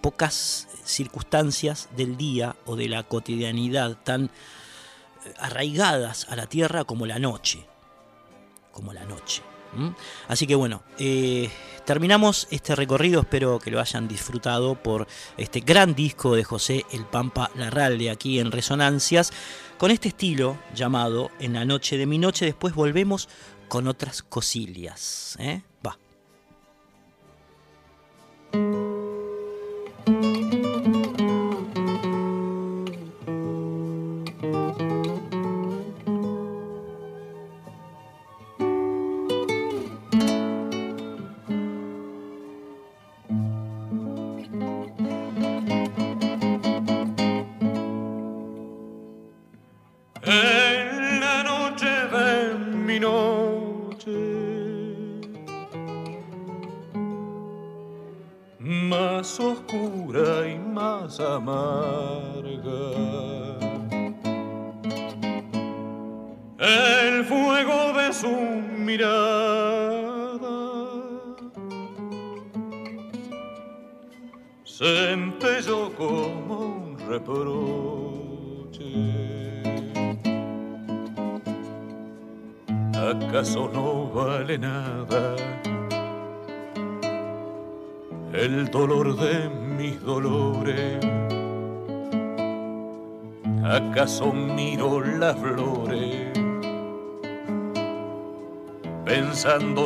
pocas circunstancias del día o de la cotidianidad tan eh, arraigadas a la tierra como la noche. Como la noche. Así que bueno, terminamos este recorrido, espero que lo hayan disfrutado por este gran disco de José El Pampa Larralde aquí en Resonancias con este estilo llamado En la noche de mi noche. Después volvemos con otras cosillas. ¿eh? Va.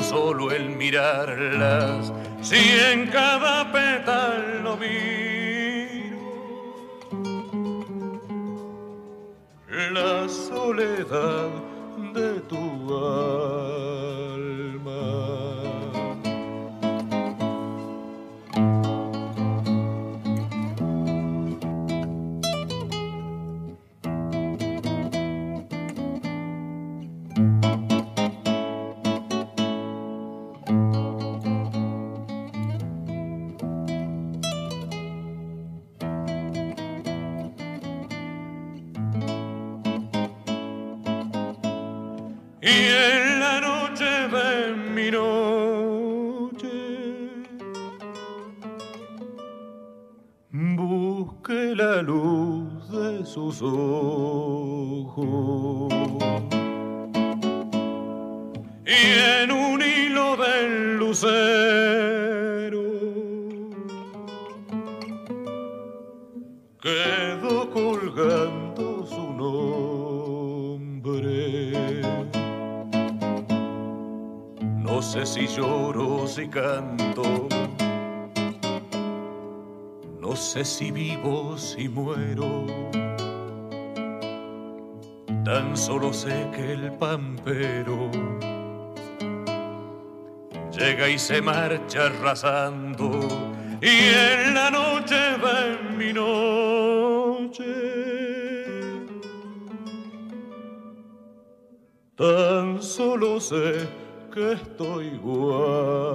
Solo en mirarlas, si muero. Tan solo sé que el pampero llega y se marcha arrasando y en la noche va en mi noche. Tan solo sé que estoy guacho.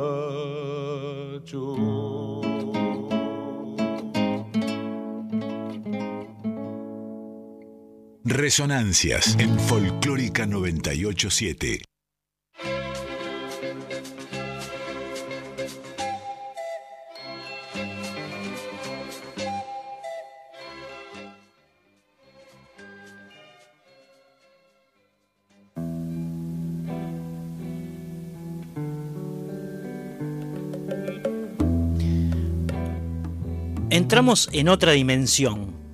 Resonancias en Folclórica 987. Entramos en otra dimensión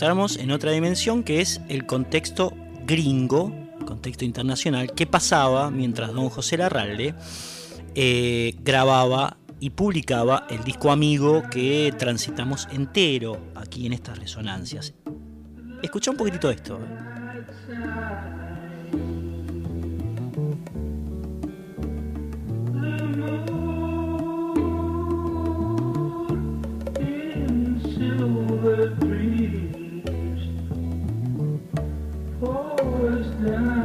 entramos en otra dimensión que es el contexto gringo, contexto internacional, que pasaba mientras don José Larralde eh, grababa y publicaba el disco amigo que transitamos entero aquí en estas resonancias. Escucha un poquitito esto.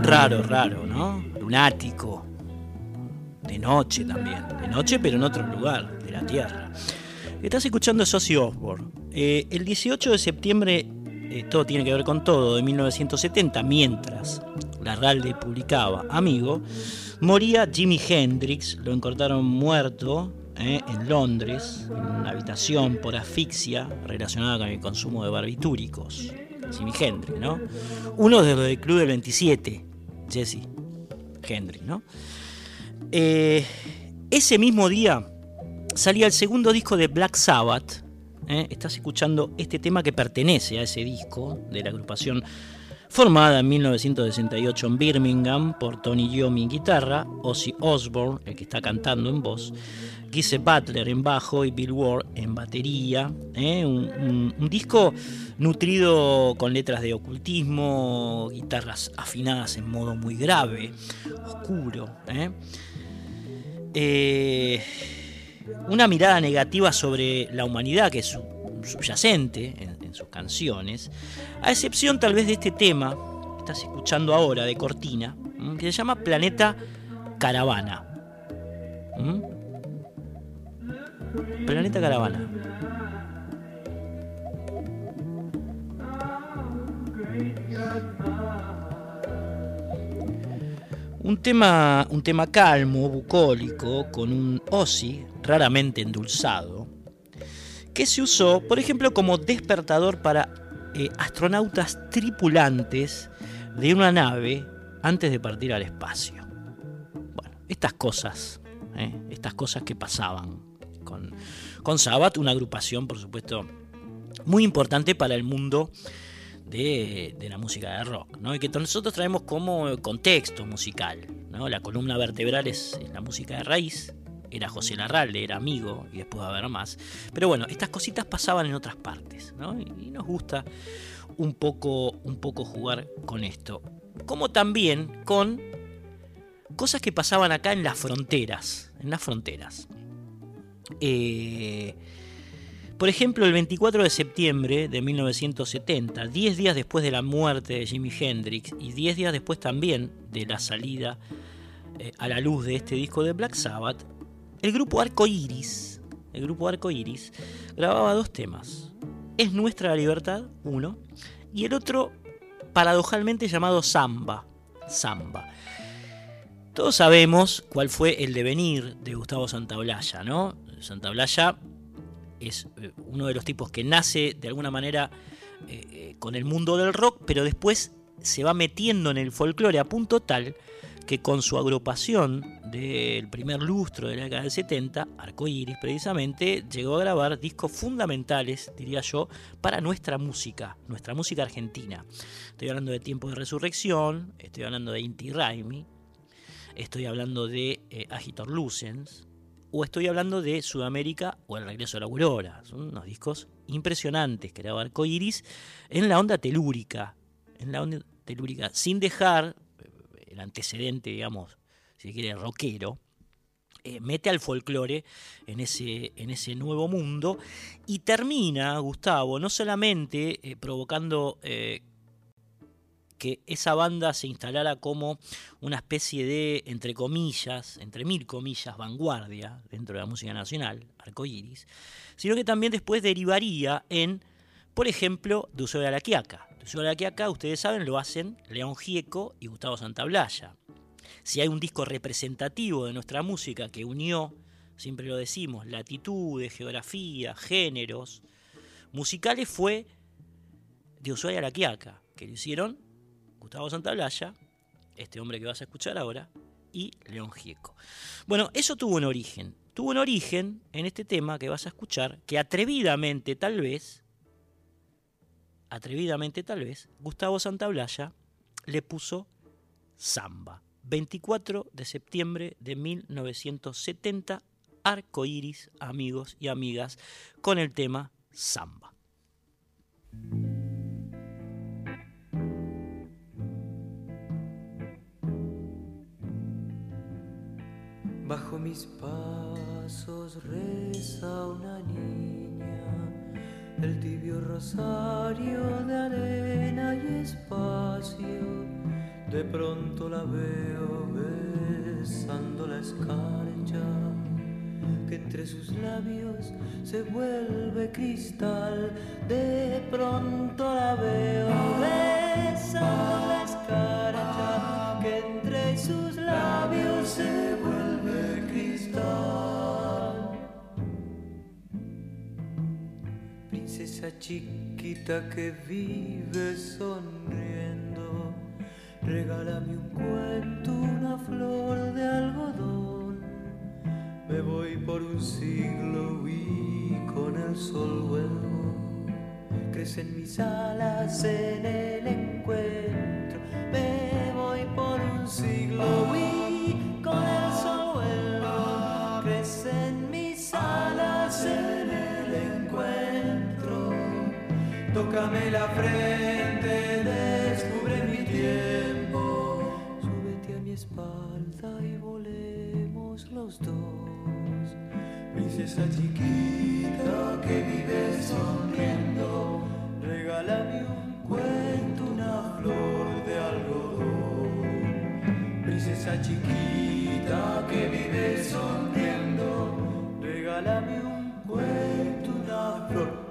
Raro, raro, ¿no? Lunático. De noche también. De noche, pero en otro lugar de la Tierra. Estás escuchando a Osbourne. Eh, el 18 de septiembre, eh, todo tiene que ver con todo, de 1970, mientras la RALDE publicaba Amigo, moría Jimi Hendrix, lo encontraron muerto eh, en Londres, en una habitación por asfixia relacionada con el consumo de barbitúricos. Jimi Hendrix, ¿no? Uno de los del Club del 27, Jesse Hendrix, ¿no? ese mismo día salía el segundo disco de Black Sabbath. ¿eh? Estás escuchando este tema que pertenece a ese disco de la agrupación formada en 1968 en Birmingham por Tony Iommi en guitarra, Ozzy Osbourne, el que está cantando en voz, Gise Butler en bajo y Bill Ward en batería. ¿eh? Un, disco nutrido con letras de ocultismo, guitarras afinadas en modo muy grave, oscuro. ¿eh? eh una mirada negativa sobre la humanidad que es subyacente en, sus canciones, a excepción tal vez de este tema que estás escuchando ahora de Cortina, que se llama Planeta Caravana. Planeta Caravana. Un tema, un tema calmo, bucólico, con un Ozzy raramente endulzado, que se usó, por ejemplo, como despertador para eh, astronautas tripulantes de una nave antes de partir al espacio. Bueno, estas cosas, eh, estas cosas que pasaban con, con Sabbath, una agrupación, por supuesto, muy importante para el mundo de, la música de rock, ¿no? y que nosotros traemos como contexto musical. ¿no? La columna vertebral es la música de raíz, era José Larralde, era amigo, y después va a haber más. Pero bueno, estas cositas pasaban en otras partes, ¿no? Y, nos gusta un poco, un poco jugar con esto. Como también con cosas que pasaban acá en las fronteras. En las fronteras. Eh, por ejemplo, el 24 de septiembre de 1970, 10 días después de la muerte de Jimi Hendrix y 10 días después también de la salida eh, a la luz de este disco de Black Sabbath, el grupo Arco Iris, el grupo grababa dos temas. Es nuestra libertad, uno, y el otro, paradojalmente llamado Samba. Samba. Todos sabemos cuál fue el devenir de Gustavo Santaolalla, ¿no? Santaolalla es eh, uno de los tipos que nace de alguna manera eh, eh, con el mundo del rock, pero después se va metiendo en el folclore a punto tal que con su agrupación del primer lustro de la década del 70, Arcoiris precisamente, llegó a grabar discos fundamentales, diría yo, para nuestra música, nuestra música argentina. Estoy hablando de Tiempo de Resurrección, estoy hablando de Inti Raimi, estoy hablando de eh, Agitor Lucens, o estoy hablando de Sudamérica o El Regreso a la Aurora. Son unos discos impresionantes que grabó Arcoiris en la onda telúrica, en la onda telúrica, sin dejar el antecedente, digamos, si quiere, rockero, eh, mete al folclore en ese, en ese nuevo mundo y termina, Gustavo, no solamente eh, provocando eh, que esa banda se instalara como una especie de, entre comillas, entre mil comillas, vanguardia dentro de la música nacional, arcoíris, sino que también después derivaría en, por ejemplo, de de la Quiaca, sobre que acá, ustedes saben, lo hacen León Gieco y Gustavo Santablaya. Si hay un disco representativo de nuestra música que unió, siempre lo decimos, latitudes, geografía, géneros musicales, fue de Ushuaia a la Quiaca, que lo hicieron Gustavo Santablaya, este hombre que vas a escuchar ahora, y León Gieco. Bueno, eso tuvo un origen. Tuvo un origen en este tema que vas a escuchar, que atrevidamente tal vez atrevidamente tal vez, Gustavo Santaolalla le puso Samba. 24 de septiembre de 1970, Arcoiris, amigos y amigas, con el tema Samba. Bajo mis pasos reza una niña el tibio rosario de arena y espacio. De pronto la veo besando la escarcha, que entre sus labios se vuelve cristal. De pronto la veo besando la escarcha, que entre sus labios se Princesa chiquita que vive sonriendo, regálame un cuento, una flor de algodón. Me voy por un siglo y con el sol vuelvo. Crecen mis alas en el encuentro. Me voy por un siglo y Tócame la frente, descubre mi tiempo. Súbete a mi espalda y volemos los dos. Princesa chiquita que vive sonriendo, regálame un cuento, una flor de algodón. Princesa chiquita que vive sonriendo, regálame un cuento, una flor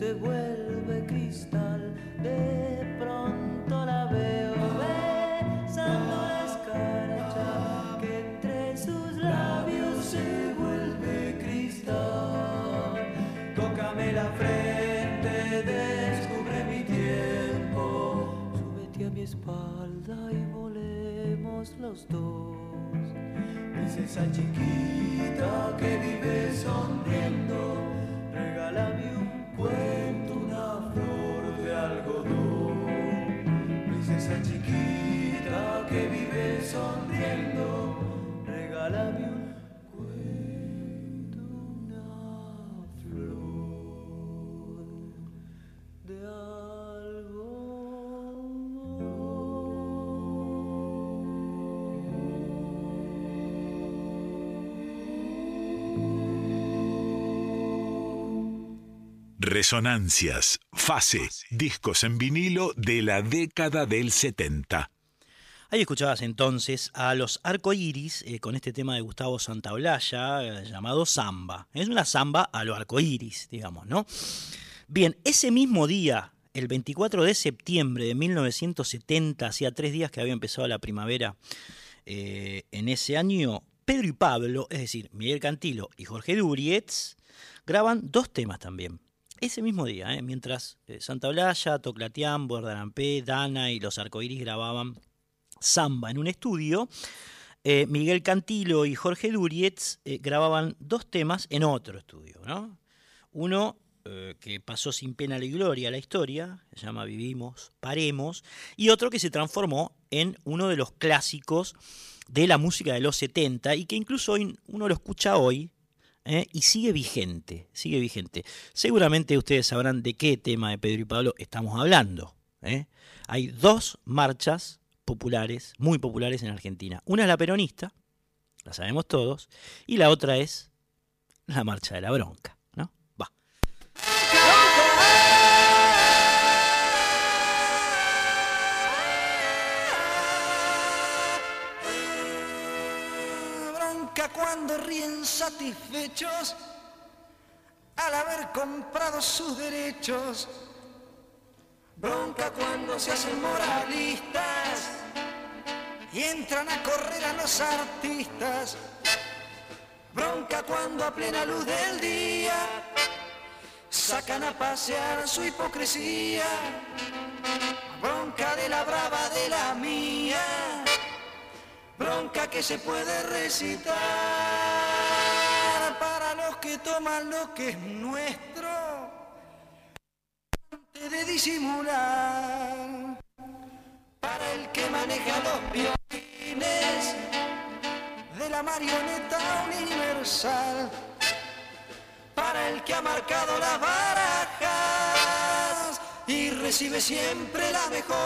se vuelve cristal. De pronto la veo besando la escarcha, que entre sus labios se vuelve cristal. Tócame la frente, descubre mi tiempo. Súbete a mi espalda y volemos los dos. Princesa chiquita que vive sonriendo, regálame un Resonancias, fase, discos en vinilo de la década del 70. Ahí escuchabas entonces a los arcoíris eh, con este tema de Gustavo Santaolalla eh, llamado Samba. Es una samba a lo arcoíris, digamos, ¿no? Bien, ese mismo día, el 24 de septiembre de 1970, hacía tres días que había empezado la primavera eh, en ese año, Pedro y Pablo, es decir, Miguel Cantilo y Jorge Durietz, graban dos temas también. Ese mismo día, mientras eh, Santaolalla, Toclatián, Bordarampé, Dana y los arcoíris grababan samba en un estudio, eh, Miguel Cantilo y Jorge Durietz eh, grababan dos temas en otro estudio. ¿no? Uno eh, que pasó sin pena ni gloria la historia, se llama Vivimos, Paremos, y otro que se transformó en uno de los clásicos de la música de los 70 y que incluso hoy uno lo escucha hoy, y sigue vigente, sigue vigente. Seguramente ustedes sabrán de qué tema de Pedro y Pablo estamos hablando. Hay dos marchas populares, muy populares en Argentina. Una es la peronista, la sabemos todos, y la otra es la marcha de la bronca. ¿no? Va. bronca cuando ríen satisfechos al haber comprado sus derechos. Bronca cuando se hacen moralistas y entran a correr a los artistas. Bronca cuando a plena luz del día sacan a pasear su hipocresía. Bronca de la brava de la mía. Bronca que se puede recitar para los que toman lo que es nuestro antes de disimular. Para el que maneja los violines de marioneta universal. Para el que ha marcado las barajas y recibe siempre la mejor.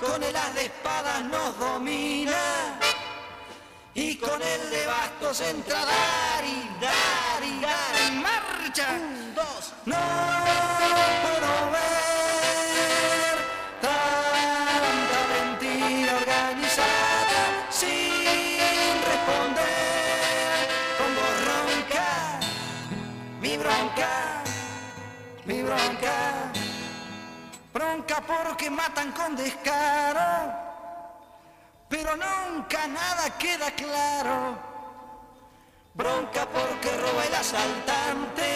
Con el as de espadas nos domina y con el de bastos entra dar y dar y dar en marcha. Dos, no puedo ver bronca, bronca porque matan con descaro pero nunca nada queda claro. Bronca porque roba el asaltante,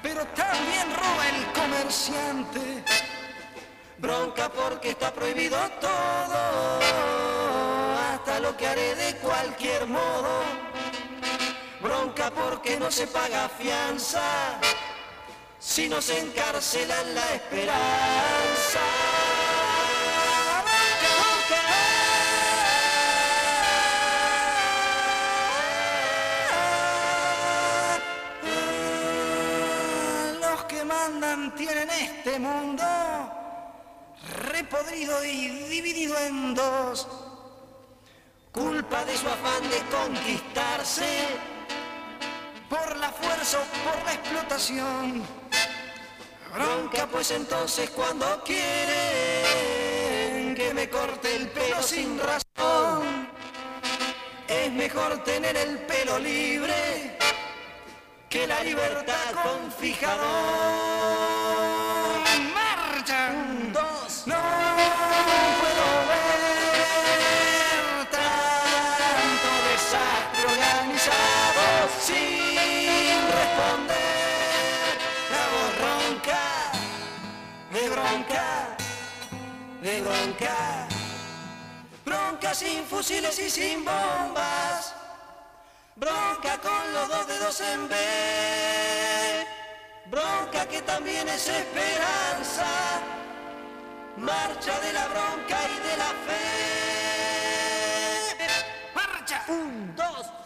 pero también roba el comerciante. Bronca porque está prohibido todo, hasta lo que haré de cualquier modo. Bronca porque no se paga fianza, si no se encarcela la esperanza. Los que mandan tienen este mundo repodrido y dividido en dos. Culpa de su afán de conquistarse por la fuerza o por la explotación. Bronca pues entonces cuando quieren que me corte el pelo sin razón. Es mejor tener el pelo libre que la libertad con fijador. ¡Marcha! Un, dos, no puedo ver tanto desastre organizado sin bronca, de bronca, bronca sin fusiles y sin bombas. Bronca con los dos dedos en B. Bronca que también es esperanza. Marcha de la bronca y de la fe. Marcha. Un, dos.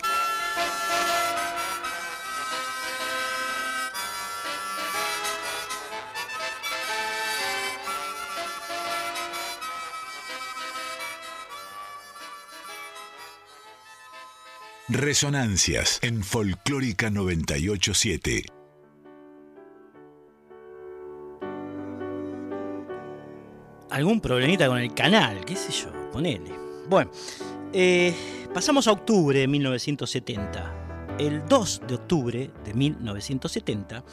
Resonancias en Folclórica 987. algún problemita con el canal, qué sé yo, ponele. Bueno, eh, pasamos a octubre de 1970. El 2 de octubre de 1970,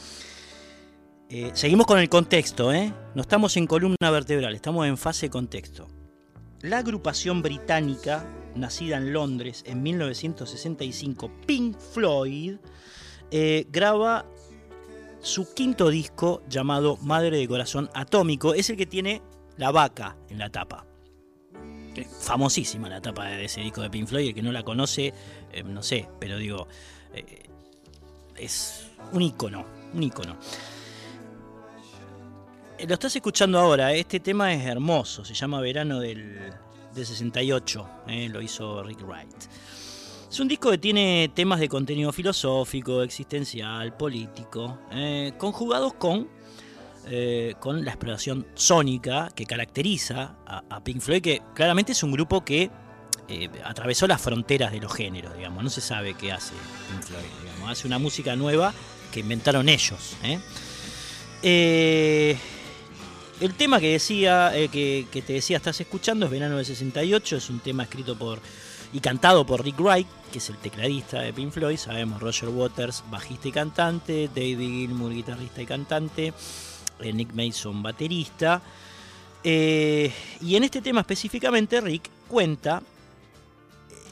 eh, seguimos con el contexto, ¿eh? No estamos en columna vertebral, estamos en fase contexto. La agrupación británica, nacida en Londres en 1965, Pink Floyd, eh, graba su quinto disco llamado Madre de Corazón Atómico. Es el que tiene la vaca en la tapa. Eh, Famosísima la tapa de ese disco de Pink Floyd. El que no la conoce, eh, no sé, pero digo, eh, es un icono, un icono. Eh, Lo estás escuchando ahora, este tema es hermoso, se llama Verano del, del 68, eh, lo hizo Rick Wright. Es un disco que tiene temas de contenido filosófico, existencial, político, eh, conjugados con, eh, con la exploración sónica que caracteriza a, a Pink Floyd, que claramente es un grupo que eh, atravesó las fronteras de los géneros, digamos. No se sabe qué hace Pink Floyd, digamos. Hace una música nueva que inventaron ellos. ¿eh? El tema que decía, eh, que, te decía, estás escuchando, es Verano del 68, es un tema escrito por y cantado por Rick Wright, que es el tecladista de Pink Floyd, sabemos Roger Waters, bajista y cantante, David Gilmour, guitarrista y cantante, eh, Nick Mason, baterista. Eh, y en este tema específicamente Rick cuenta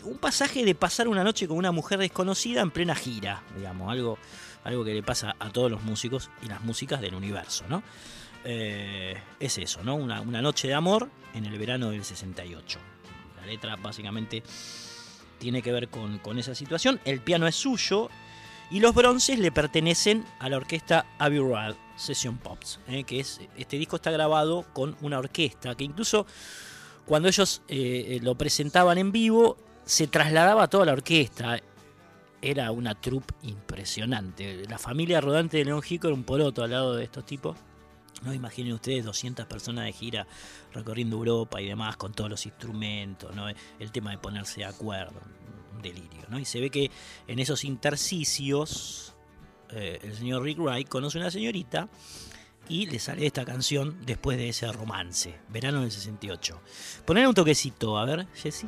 un pasaje de pasar una noche con una mujer desconocida en plena gira, digamos, algo, algo que le pasa a todos los músicos y las músicas del universo, ¿no? Es eso, ¿no? Una, una noche de amor en el verano del 68. La letra básicamente tiene que ver con, esa situación. El piano es suyo y los bronces le pertenecen a la orquesta Abbey Road Session Pops, ¿eh? que es este disco está grabado con una orquesta que incluso cuando ellos eh, lo presentaban en vivo se trasladaba a toda la orquesta. Era una troupe impresionante. La familia rodante de León Gico era un poroto al lado de estos tipos. No imaginen ustedes 200 personas de gira recorriendo Europa y demás con todos los instrumentos, ¿no? el tema de ponerse de acuerdo, un delirio. ¿no? Y se ve que en esos intercicios eh, el señor Rick Wright conoce a una señorita y le sale esta canción después de ese romance, verano del 68. Poner un toquecito, a ver, Jesse.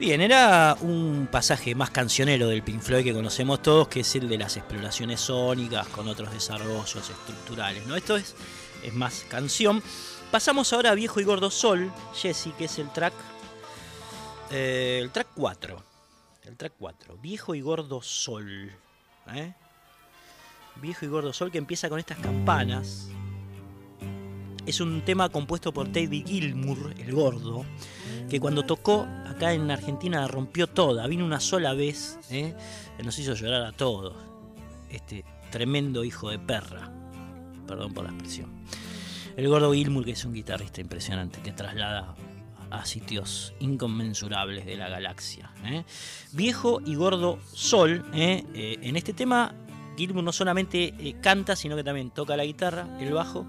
Bien, era un pasaje más cancionero del Pink Floyd que conocemos todos, que es el de las exploraciones sónicas con otros desarrollos estructurales. ¿no? Esto es, es más canción. Pasamos ahora a Viejo y Gordo Sol, Jesse, que es el track, eh, el track 4. El track 4, Viejo y Gordo Sol. ¿eh? Viejo y Gordo Sol que empieza con estas campanas. Es un tema compuesto por David Gilmour, el gordo que cuando tocó acá en Argentina rompió toda, vino una sola vez, ¿eh? nos hizo llorar a todos. Este tremendo hijo de perra, perdón por la expresión. El gordo Gilmour, que es un guitarrista impresionante, que traslada a sitios inconmensurables de la galaxia. ¿eh? Viejo y gordo Sol, ¿eh? Eh, en este tema Gilmour no solamente canta, sino que también toca la guitarra, el bajo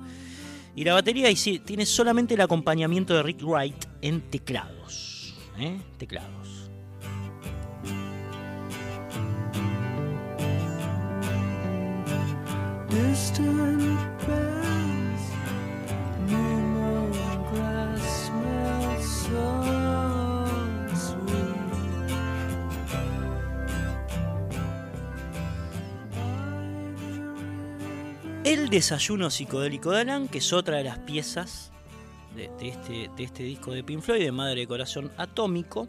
y la batería tiene solamente el acompañamiento de Rick Wright en teclados. ¿eh? Teclados. El desayuno psicodélico de Alan, que es otra de las piezas de, este, de este disco de Pink Floyd, de Madre de Corazón Atómico,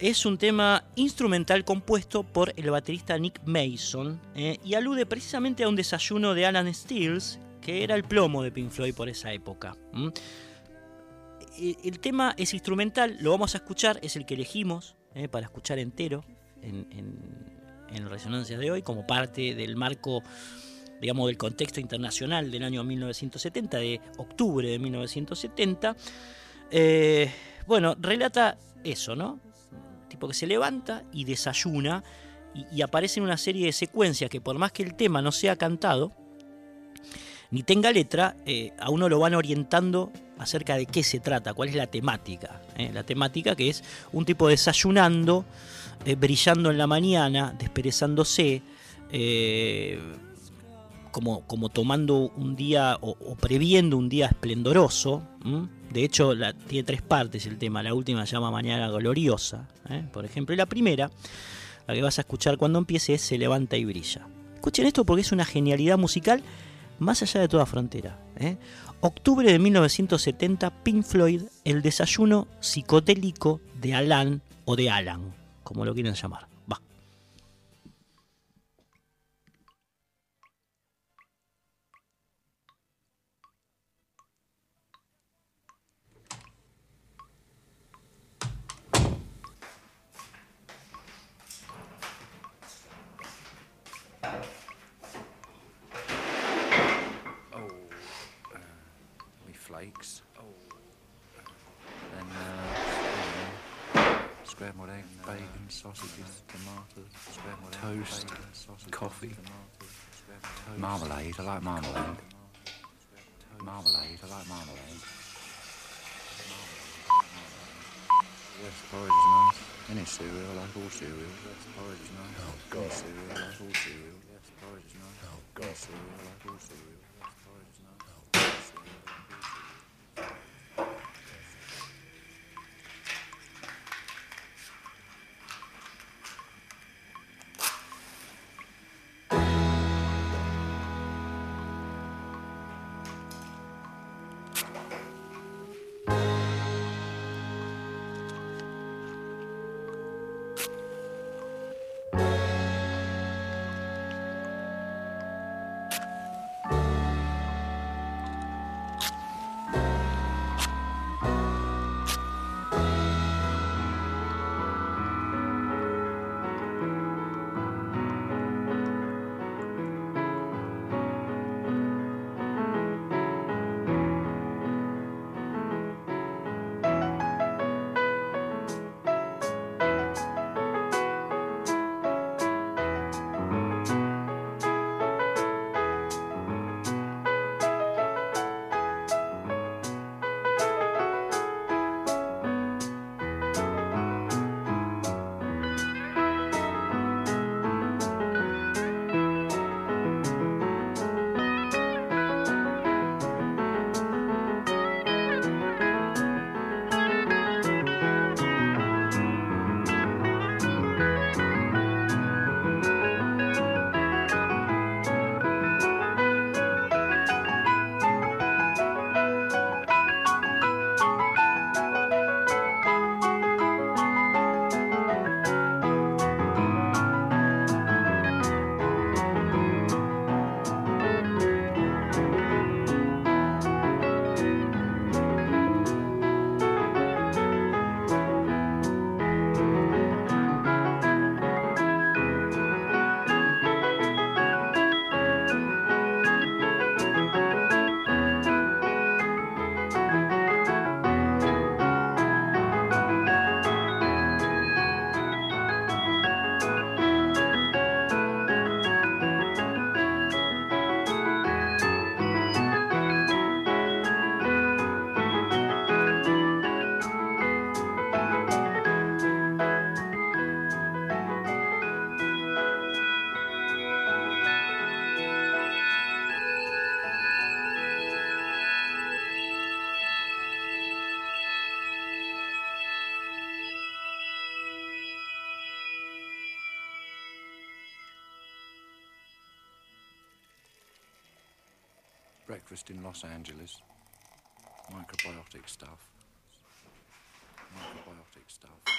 es un tema instrumental compuesto por el baterista Nick Mason eh, y alude precisamente a un desayuno de Alan Stills, que era el plomo de Pink Floyd por esa época. El, tema es instrumental, lo vamos a escuchar, es el que elegimos eh, para escuchar entero en, en, en Resonancias de hoy, como parte del marco digamos, del contexto internacional del año 1970, de octubre de 1970, eh, bueno, relata eso, ¿no? Tipo que se levanta y desayuna y, aparecen una serie de secuencias que por más que el tema no sea cantado, ni tenga letra, eh, a uno lo van orientando acerca de qué se trata, cuál es la temática. ¿eh? La temática que es un tipo desayunando, brillando en la mañana, desperezándose, como, como tomando un día o, previendo un día esplendoroso. De hecho, tiene tres partes el tema. La última se llama Mañana Gloriosa, ¿eh? por ejemplo. Y la primera, la que vas a escuchar cuando empiece, es Se levanta y brilla. Escuchen esto porque es una genialidad musical más allá de toda frontera. ¿eh? Octubre de 1970, Pink Floyd, El desayuno psicodélico de Alan o de Alan, como lo quieren llamar. Sausages, uh, tomatoes, toast, coffee, marmalade. I like marmalade. Marmalade. I like marmalade. Yes, porridge is nice. Any cereal, I like all cereal. Yes, porridge is nice. Oh, God. Any cereal, I like all cereal. Yes, porridge is nice. Oh, God. Any cereal, I like all cereal. Breakfast in Los Angeles. Microbiotic stuff. Microbiotic stuff.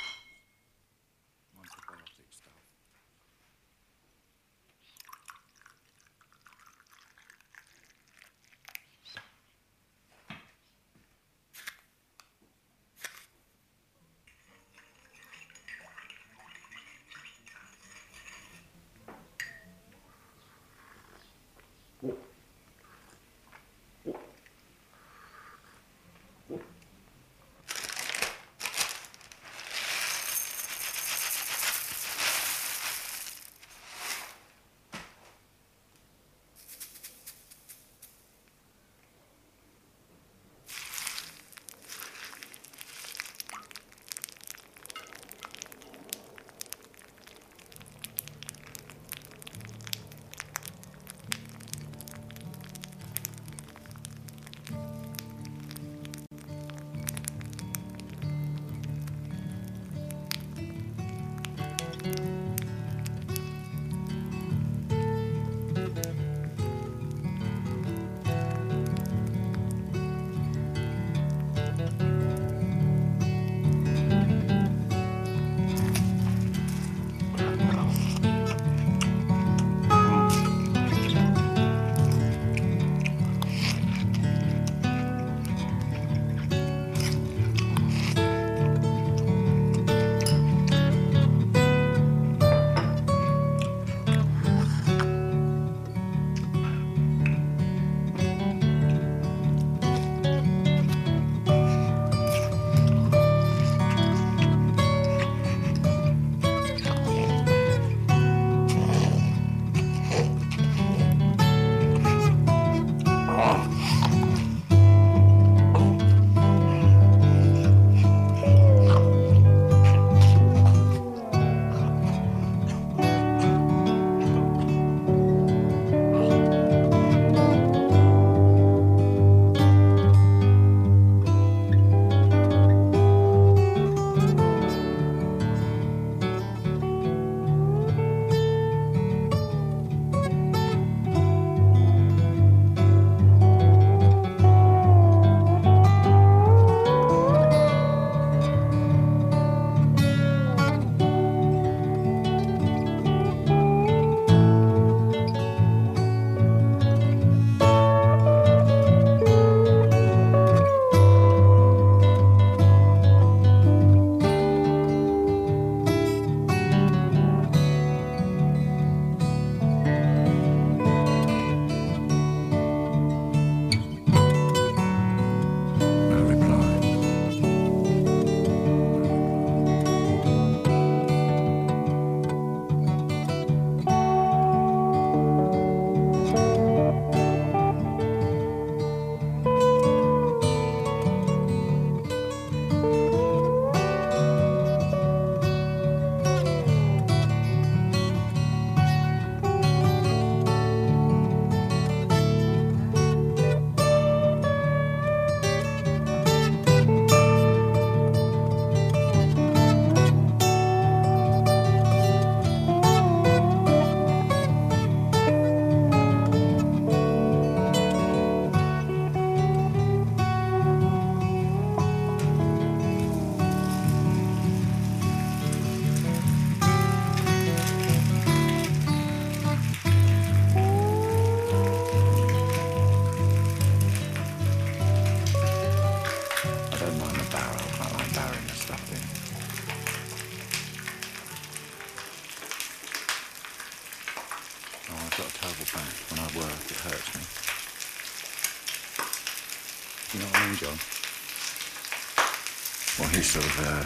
Sort of, uh,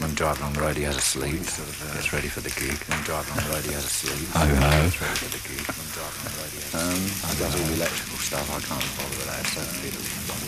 when driving on the road, he has a sleep. Sort of, uh, gets ready for the gig. When driving on the road, he has a sleep. Oh, no. Gets ready for the gig. When driving on the road, he has a sleep. Um, does all the electrical stuff. I can't bother with that. So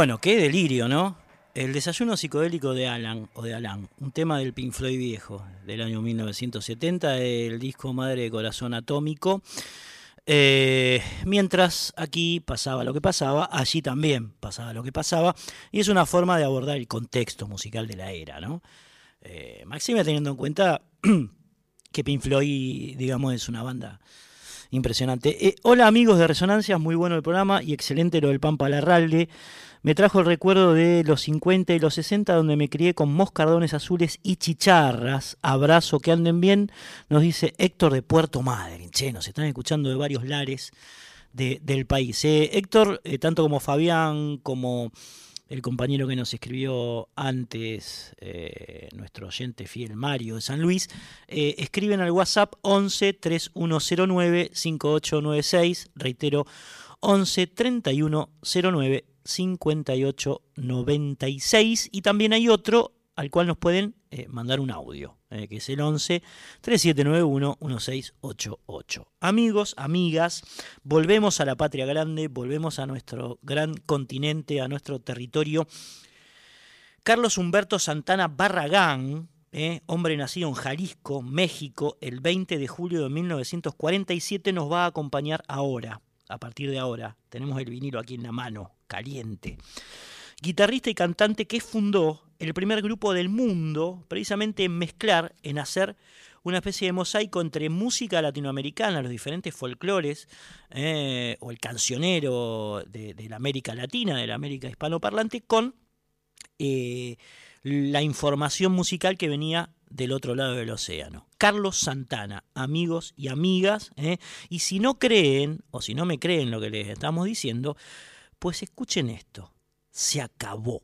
Bueno, qué delirio, ¿no? El desayuno psicodélico de Alan, o de Alan, un tema del Pink Floyd viejo, del año 1970, el disco Madre de Corazón Atómico. Eh, mientras aquí pasaba lo que pasaba, allí también pasaba lo que pasaba, y es una forma de abordar el contexto musical de la era, ¿no? Eh, Maxime teniendo en cuenta que Pink Floyd, digamos, es una banda impresionante. Eh, hola amigos de Resonancias, muy bueno el programa y excelente lo del Pampa Larralde. Me trajo el recuerdo de los 50 y los 60 donde me crié con moscardones azules y chicharras. Abrazo, que anden bien, nos dice Héctor de Puerto Madryn. Che, nos están escuchando de varios lares del país. Eh, Héctor, eh, tanto como Fabián, como el compañero que nos escribió antes, eh, nuestro oyente fiel Mario de San Luis, escriben al WhatsApp 11 3109 5896, reitero, 11 3109 5896 y también hay otro al cual nos pueden eh, mandar un audio, eh, que es el 11 3791 1688. Amigos, amigas, volvemos a la patria grande, volvemos a nuestro gran continente, a nuestro territorio. Carlos Humberto Santana Barragán, eh, hombre nacido en Jalisco, México, el 20 de julio de 1947, nos va a acompañar ahora, a partir de ahora. Tenemos el vinilo aquí en la mano, caliente. Guitarrista y cantante que fundó el primer grupo del mundo precisamente en mezclar, en hacer una especie de mosaico entre música latinoamericana, los diferentes folclores, eh, o el cancionero de, la América Latina, de la América hispanoparlante, con eh, la información musical que venía del otro lado del océano. Carlos Santana, amigos y amigas, eh, y si no creen, o si no me creen lo que les estamos diciendo, pues escuchen esto, se acabó.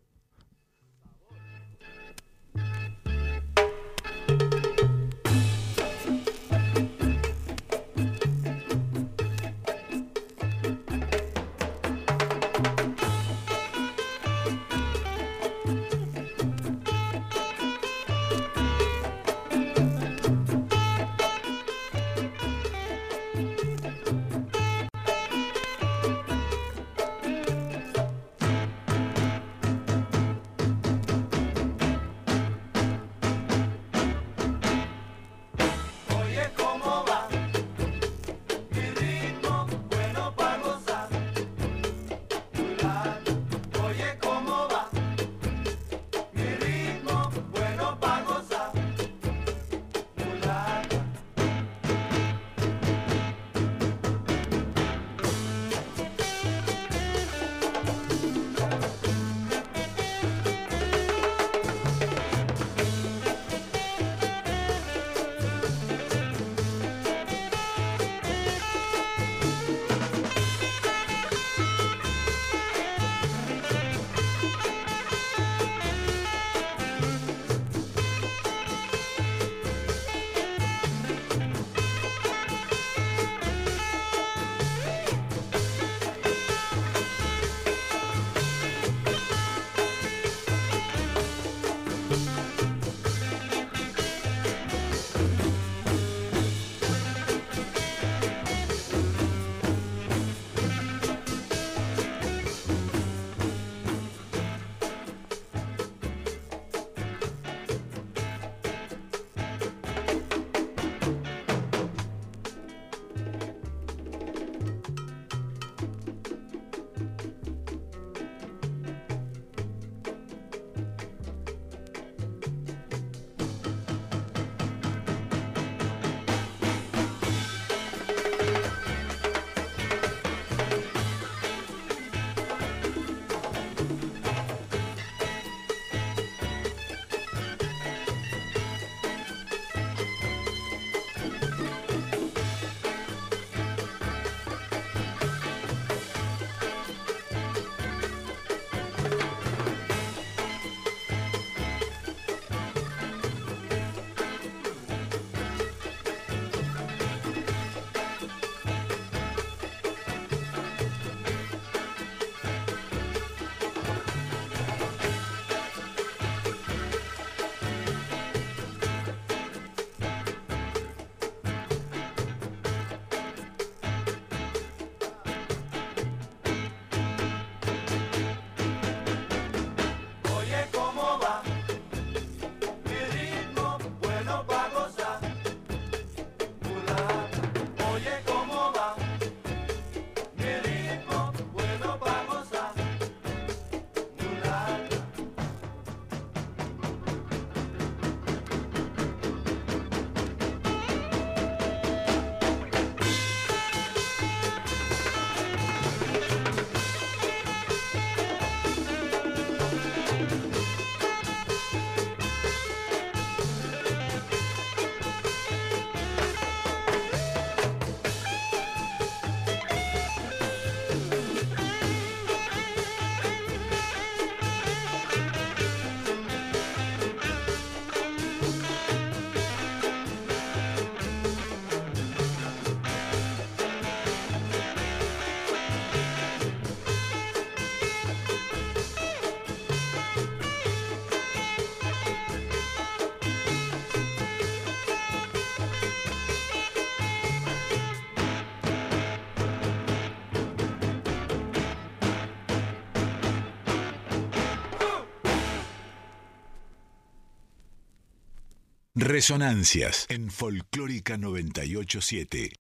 Resonancias en Folclórica 987.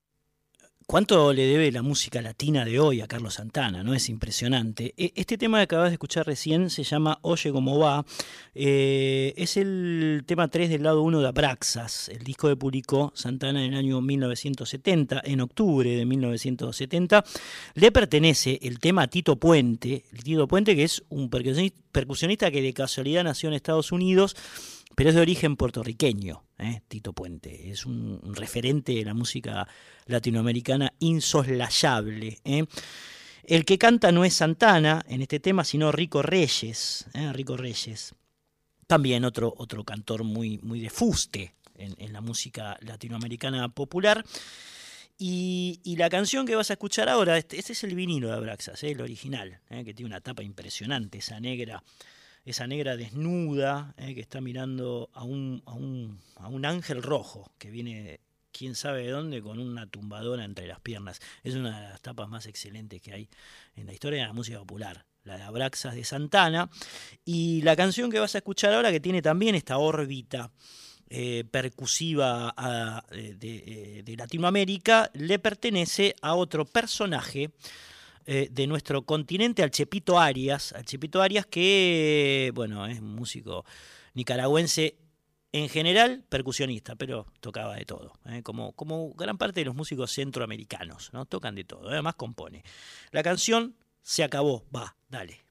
¿Cuánto le debe la música latina de hoy a Carlos Santana? ¿No? Es impresionante. E, este tema que acabas de escuchar recién se llama Oye cómo va. Eh, es el tema 3 del lado 1 de Abraxas, el disco que publicó Santana en el año 1970, en octubre de 1970. Le pertenece el tema Tito Puente, el Tito Puente que es un percusionista que de casualidad nació en Estados Unidos pero es de origen puertorriqueño, ¿eh? Tito Puente. Es un, referente de la música latinoamericana insoslayable. ¿eh? El que canta no es Santana en este tema, sino Rico Reyes. ¿eh? Rico Reyes. También otro, otro cantor muy, muy de fuste en, la música latinoamericana popular. Y, la canción que vas a escuchar ahora, este, este es el vinilo de Abraxas, el original, que tiene una tapa impresionante, esa negra esa negra desnuda eh, que está mirando a un, a, un, a un ángel rojo que viene quién sabe de dónde con una tumbadora entre las piernas. Es una de las tapas más excelentes que hay en la historia de la música popular, la de Abraxas de Santana. Y la canción que vas a escuchar ahora, que tiene también esta órbita eh, percusiva de, de, de Latinoamérica, le pertenece a otro personaje eh, de nuestro continente al Chepito Arias, al Chepito Arias que, bueno, es músico nicaragüense en general percusionista, pero tocaba de todo, ¿eh? como, como gran parte de los músicos centroamericanos, ¿no? Tocan de todo, además compone. La canción se acabó, va, dale.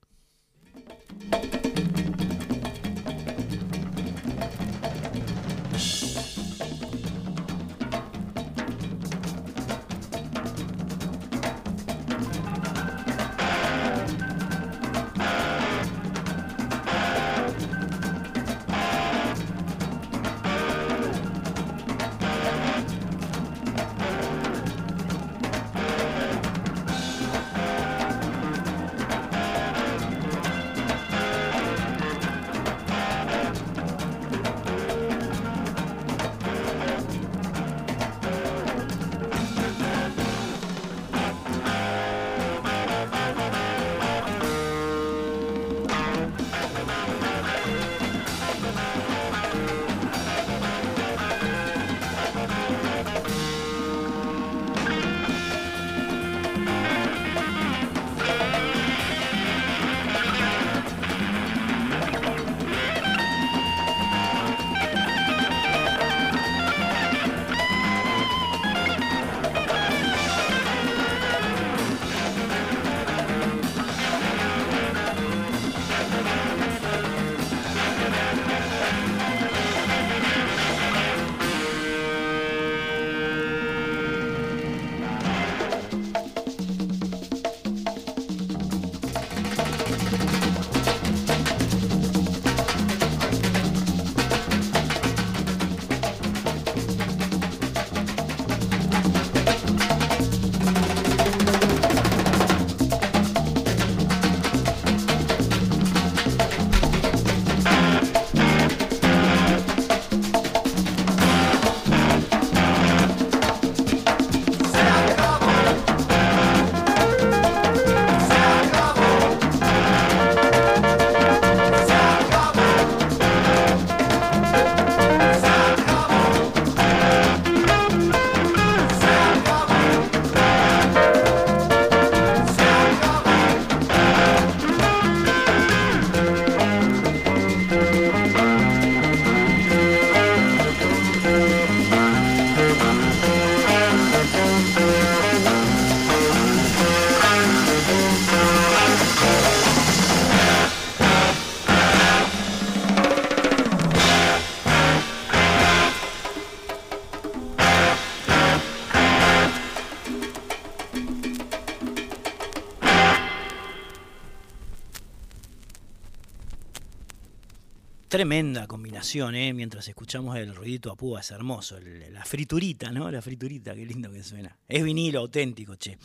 Tremenda combinación, ¿eh? mientras escuchamos el ruidito a púa, es hermoso. la friturita, ¿no? La friturita, qué lindo que suena. Es vinilo auténtico, che.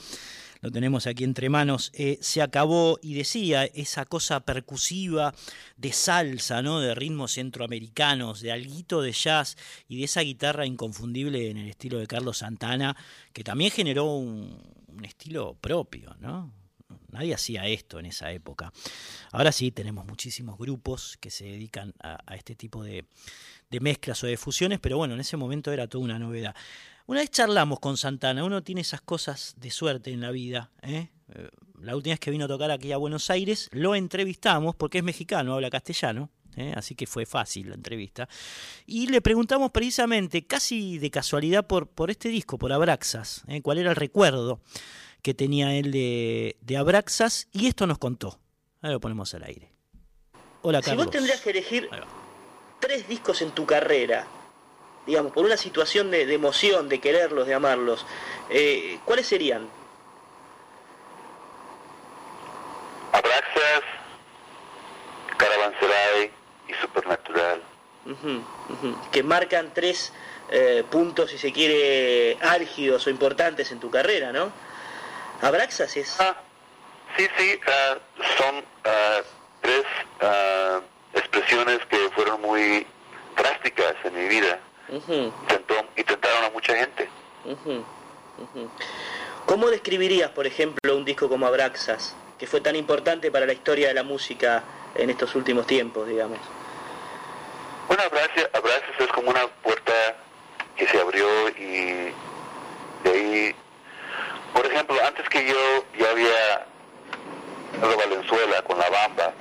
Lo tenemos aquí entre manos. Eh, se acabó, y decía, esa cosa percusiva de salsa, ¿no? De ritmos centroamericanos, de alguito de jazz y de esa guitarra inconfundible en el estilo de Carlos Santana, que también generó un, un estilo propio, ¿no? Nadie hacía esto en esa época. Ahora sí, tenemos muchísimos grupos que se dedican a, este tipo de, mezclas o de fusiones, pero bueno, en ese momento era toda una novedad. Una vez charlamos con Santana, uno tiene esas cosas de suerte en la vida. ¿eh? Eh, La última vez que vino a tocar aquí a Buenos Aires, lo entrevistamos porque es mexicano, habla castellano. ¿eh? Así que fue fácil la entrevista. Y le preguntamos precisamente, casi de casualidad, por, por este disco, por Abraxas, ¿eh? cuál era el recuerdo que tenía él de, de Abraxas. Y esto nos contó. Ahora lo ponemos al aire. Hola, Si Carlos. vos tendrías que elegir tres discos en tu carrera, digamos, por una situación de, de emoción, de quererlos, de amarlos, eh, ¿cuáles serían? Abraxas, Caravanserai y Supernatural. Que marcan tres eh, puntos, si se quiere, álgidos o importantes en tu carrera, ¿no? Abraxas es... Ah, sí, sí, ah, son ah, tres ah, expresiones que fueron muy drásticas en mi vida. Ujú, Intentó, intentaron a mucha gente. ¿Cómo describirías, por ejemplo, un disco como Abraxas, que fue tan importante para la historia de la música en estos últimos tiempos, digamos? Bueno, Abraxas, Abraxas es como una puerta que se abrió y de ahí, por ejemplo, antes que yo ya había dado Valenzuela con la bamba,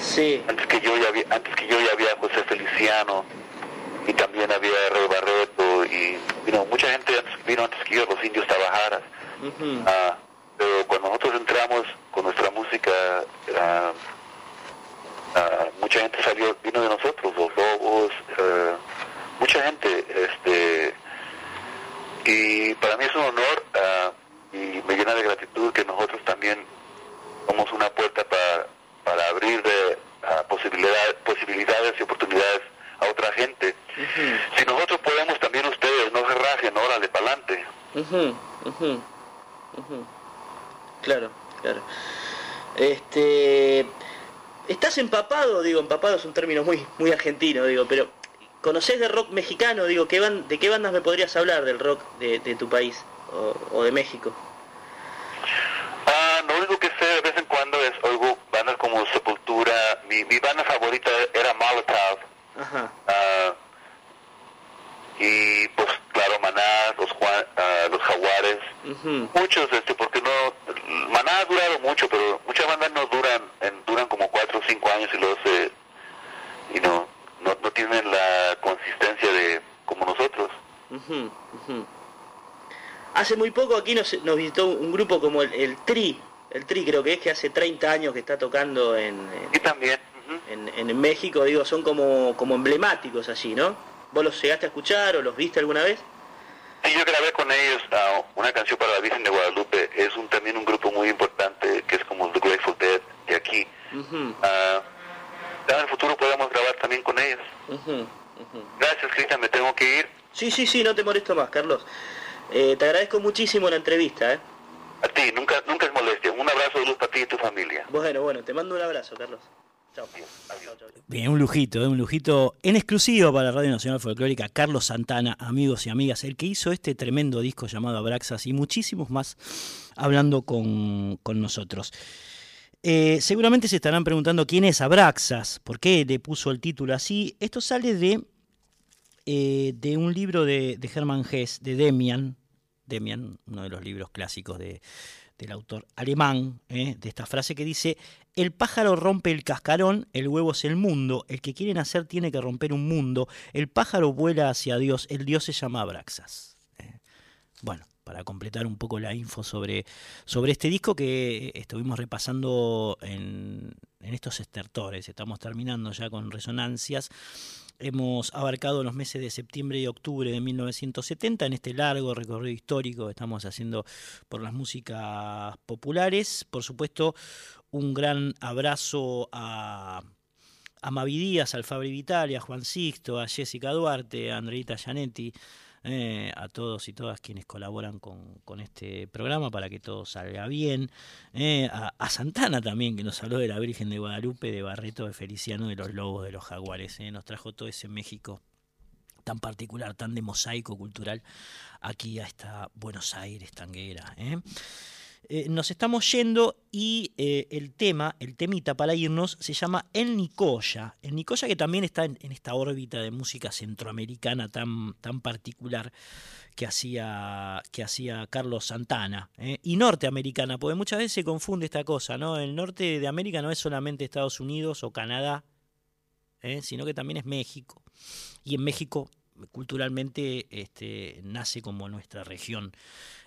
Sí, antes que yo ya había, antes que yo ya había José Feliciano y también había Roy Barreto y vino mucha gente antes- vino antes que yo los indios Tabajaras. Ah, pero cuando nosotros entramos con nuestra música ah, mucha gente salió vino de nosotros los lobos mucha gente este y para mí es un honor y me llena de gratitud que nosotros también somos una puerta para, para abrir de, ah, posibilidad- posibilidades y oportunidades a otra gente. Si nosotros podemos, también ustedes, no se rajen, órale, para adelante. Ujú, ujú. Claro, claro. Este, estás empapado, digo, empapado es un término muy, muy argentino, digo, pero ¿conocés de rock mexicano? Digo, ¿qué ban- ¿de qué bandas me podrías hablar del rock de, de tu país o, o de México? Ah, lo único que sé de vez en cuando es oigo bandas como Sepultura. Mi, mi banda favorita era Molotov. Ajá, ah, y pues claro, Maná, los, Juan- ah, los Jaguares. ujú, Muchos, este, porque no... Maná ha durado mucho, pero muchas bandas no duran, en- duran como cuatro o cinco años y luego se... Y no, no, no tienen la consistencia de como nosotros. ujú, ujú. Hace muy poco aquí nos, nos visitó un grupo como el, el Tri, el Tri creo que es que hace 30 años que está tocando en, en- Y también... en, en México, digo, son como, como emblemáticos allí, ¿no? ¿Vos los llegaste a escuchar o los viste alguna vez? Sí, yo grabé con ellos ah, una canción para la Virgen de Guadalupe. Es un, también un grupo muy importante que es como The Grateful Dead de aquí. Ujú, Ah, ya en el futuro podemos grabar también con ellos. ujú. Gracias, Cristian, me tengo que ir. Sí, sí, sí, no te molesto más, Carlos. Eh, te agradezco muchísimo la entrevista, ¿eh? A ti, nunca, nunca es molestia. Un abrazo de luz para ti y tu familia. Bueno, bueno, te mando un abrazo, Carlos. Chao. Bien, un lujito, ¿eh? un lujito en exclusiva para la Radio Nacional Folclórica, Carlos Santana, amigos y amigas, el que hizo este tremendo disco llamado Abraxas y muchísimos más hablando con, con nosotros. Eh, seguramente se estarán preguntando quién es Abraxas, por qué le puso el título así. Esto sale de, eh, de un libro de, de Hermann de Demian, Demian, uno de los libros clásicos de, del autor alemán, ¿eh? de esta frase que dice, el pájaro rompe el cascarón, el huevo es el mundo, el que quiere nacer tiene que romper un mundo, el pájaro vuela hacia Dios, el Dios se llama Abraxas. ¿eh? Bueno, para completar un poco la info sobre, sobre este disco que estuvimos repasando en, en estos estertores, estamos terminando ya con resonancias. Hemos abarcado los meses de septiembre y octubre de 1970 en este largo recorrido histórico que estamos haciendo por las músicas populares. Por supuesto, un gran abrazo a, a Mavi Díaz, al Fabri Vitali, a Juan Sixto, a Jessica Duarte, a Andreita Gianetti, eh, a todos y todas quienes colaboran con, con este programa para que todo salga bien. eh, a, a Santana también, que nos habló de la Virgen de Guadalupe, de Barreto, de Feliciano, de los Lobos, de los Jaguares. eh, nos trajo todo ese México tan particular, tan de mosaico cultural, aquí a esta Buenos Aires tanguera. ¿Eh? Eh, nos estamos yendo y eh, el tema, el temita para irnos, se llama El Nicoya. El Nicoya que también está en, esta órbita de música centroamericana tan, tan particular que hacía, que hacía Carlos Santana. ¿eh? Y norteamericana, porque muchas veces se confunde esta cosa, ¿no? El norte de América no es solamente Estados Unidos o Canadá, sino que también es México. Y en México culturalmente este, nace como nuestra región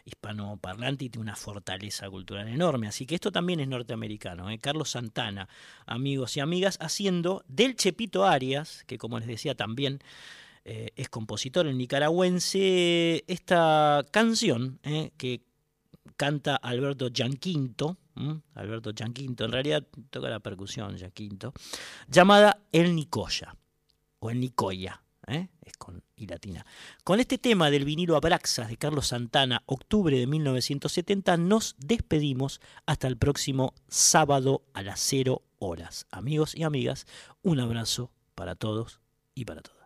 hispanoparlante y tiene una fortaleza cultural enorme. Así que esto también es norteamericano. ¿eh? Carlos Santana, amigos y amigas, haciendo del Chepito Arias, que como les decía también eh, es compositor en nicaragüense, esta canción ¿eh? que canta Alberto Gianquinto, Alberto Gianquinto, en realidad toca la percusión Gianquinto, llamada El Nicoya o El Nicoya. ¿Eh? es con y latina. Con este tema del vinilo Abraxas de Carlos Santana, octubre de 1970, nos despedimos hasta el próximo sábado a las 0 horas. Amigos y amigas, un abrazo para todos y para todas.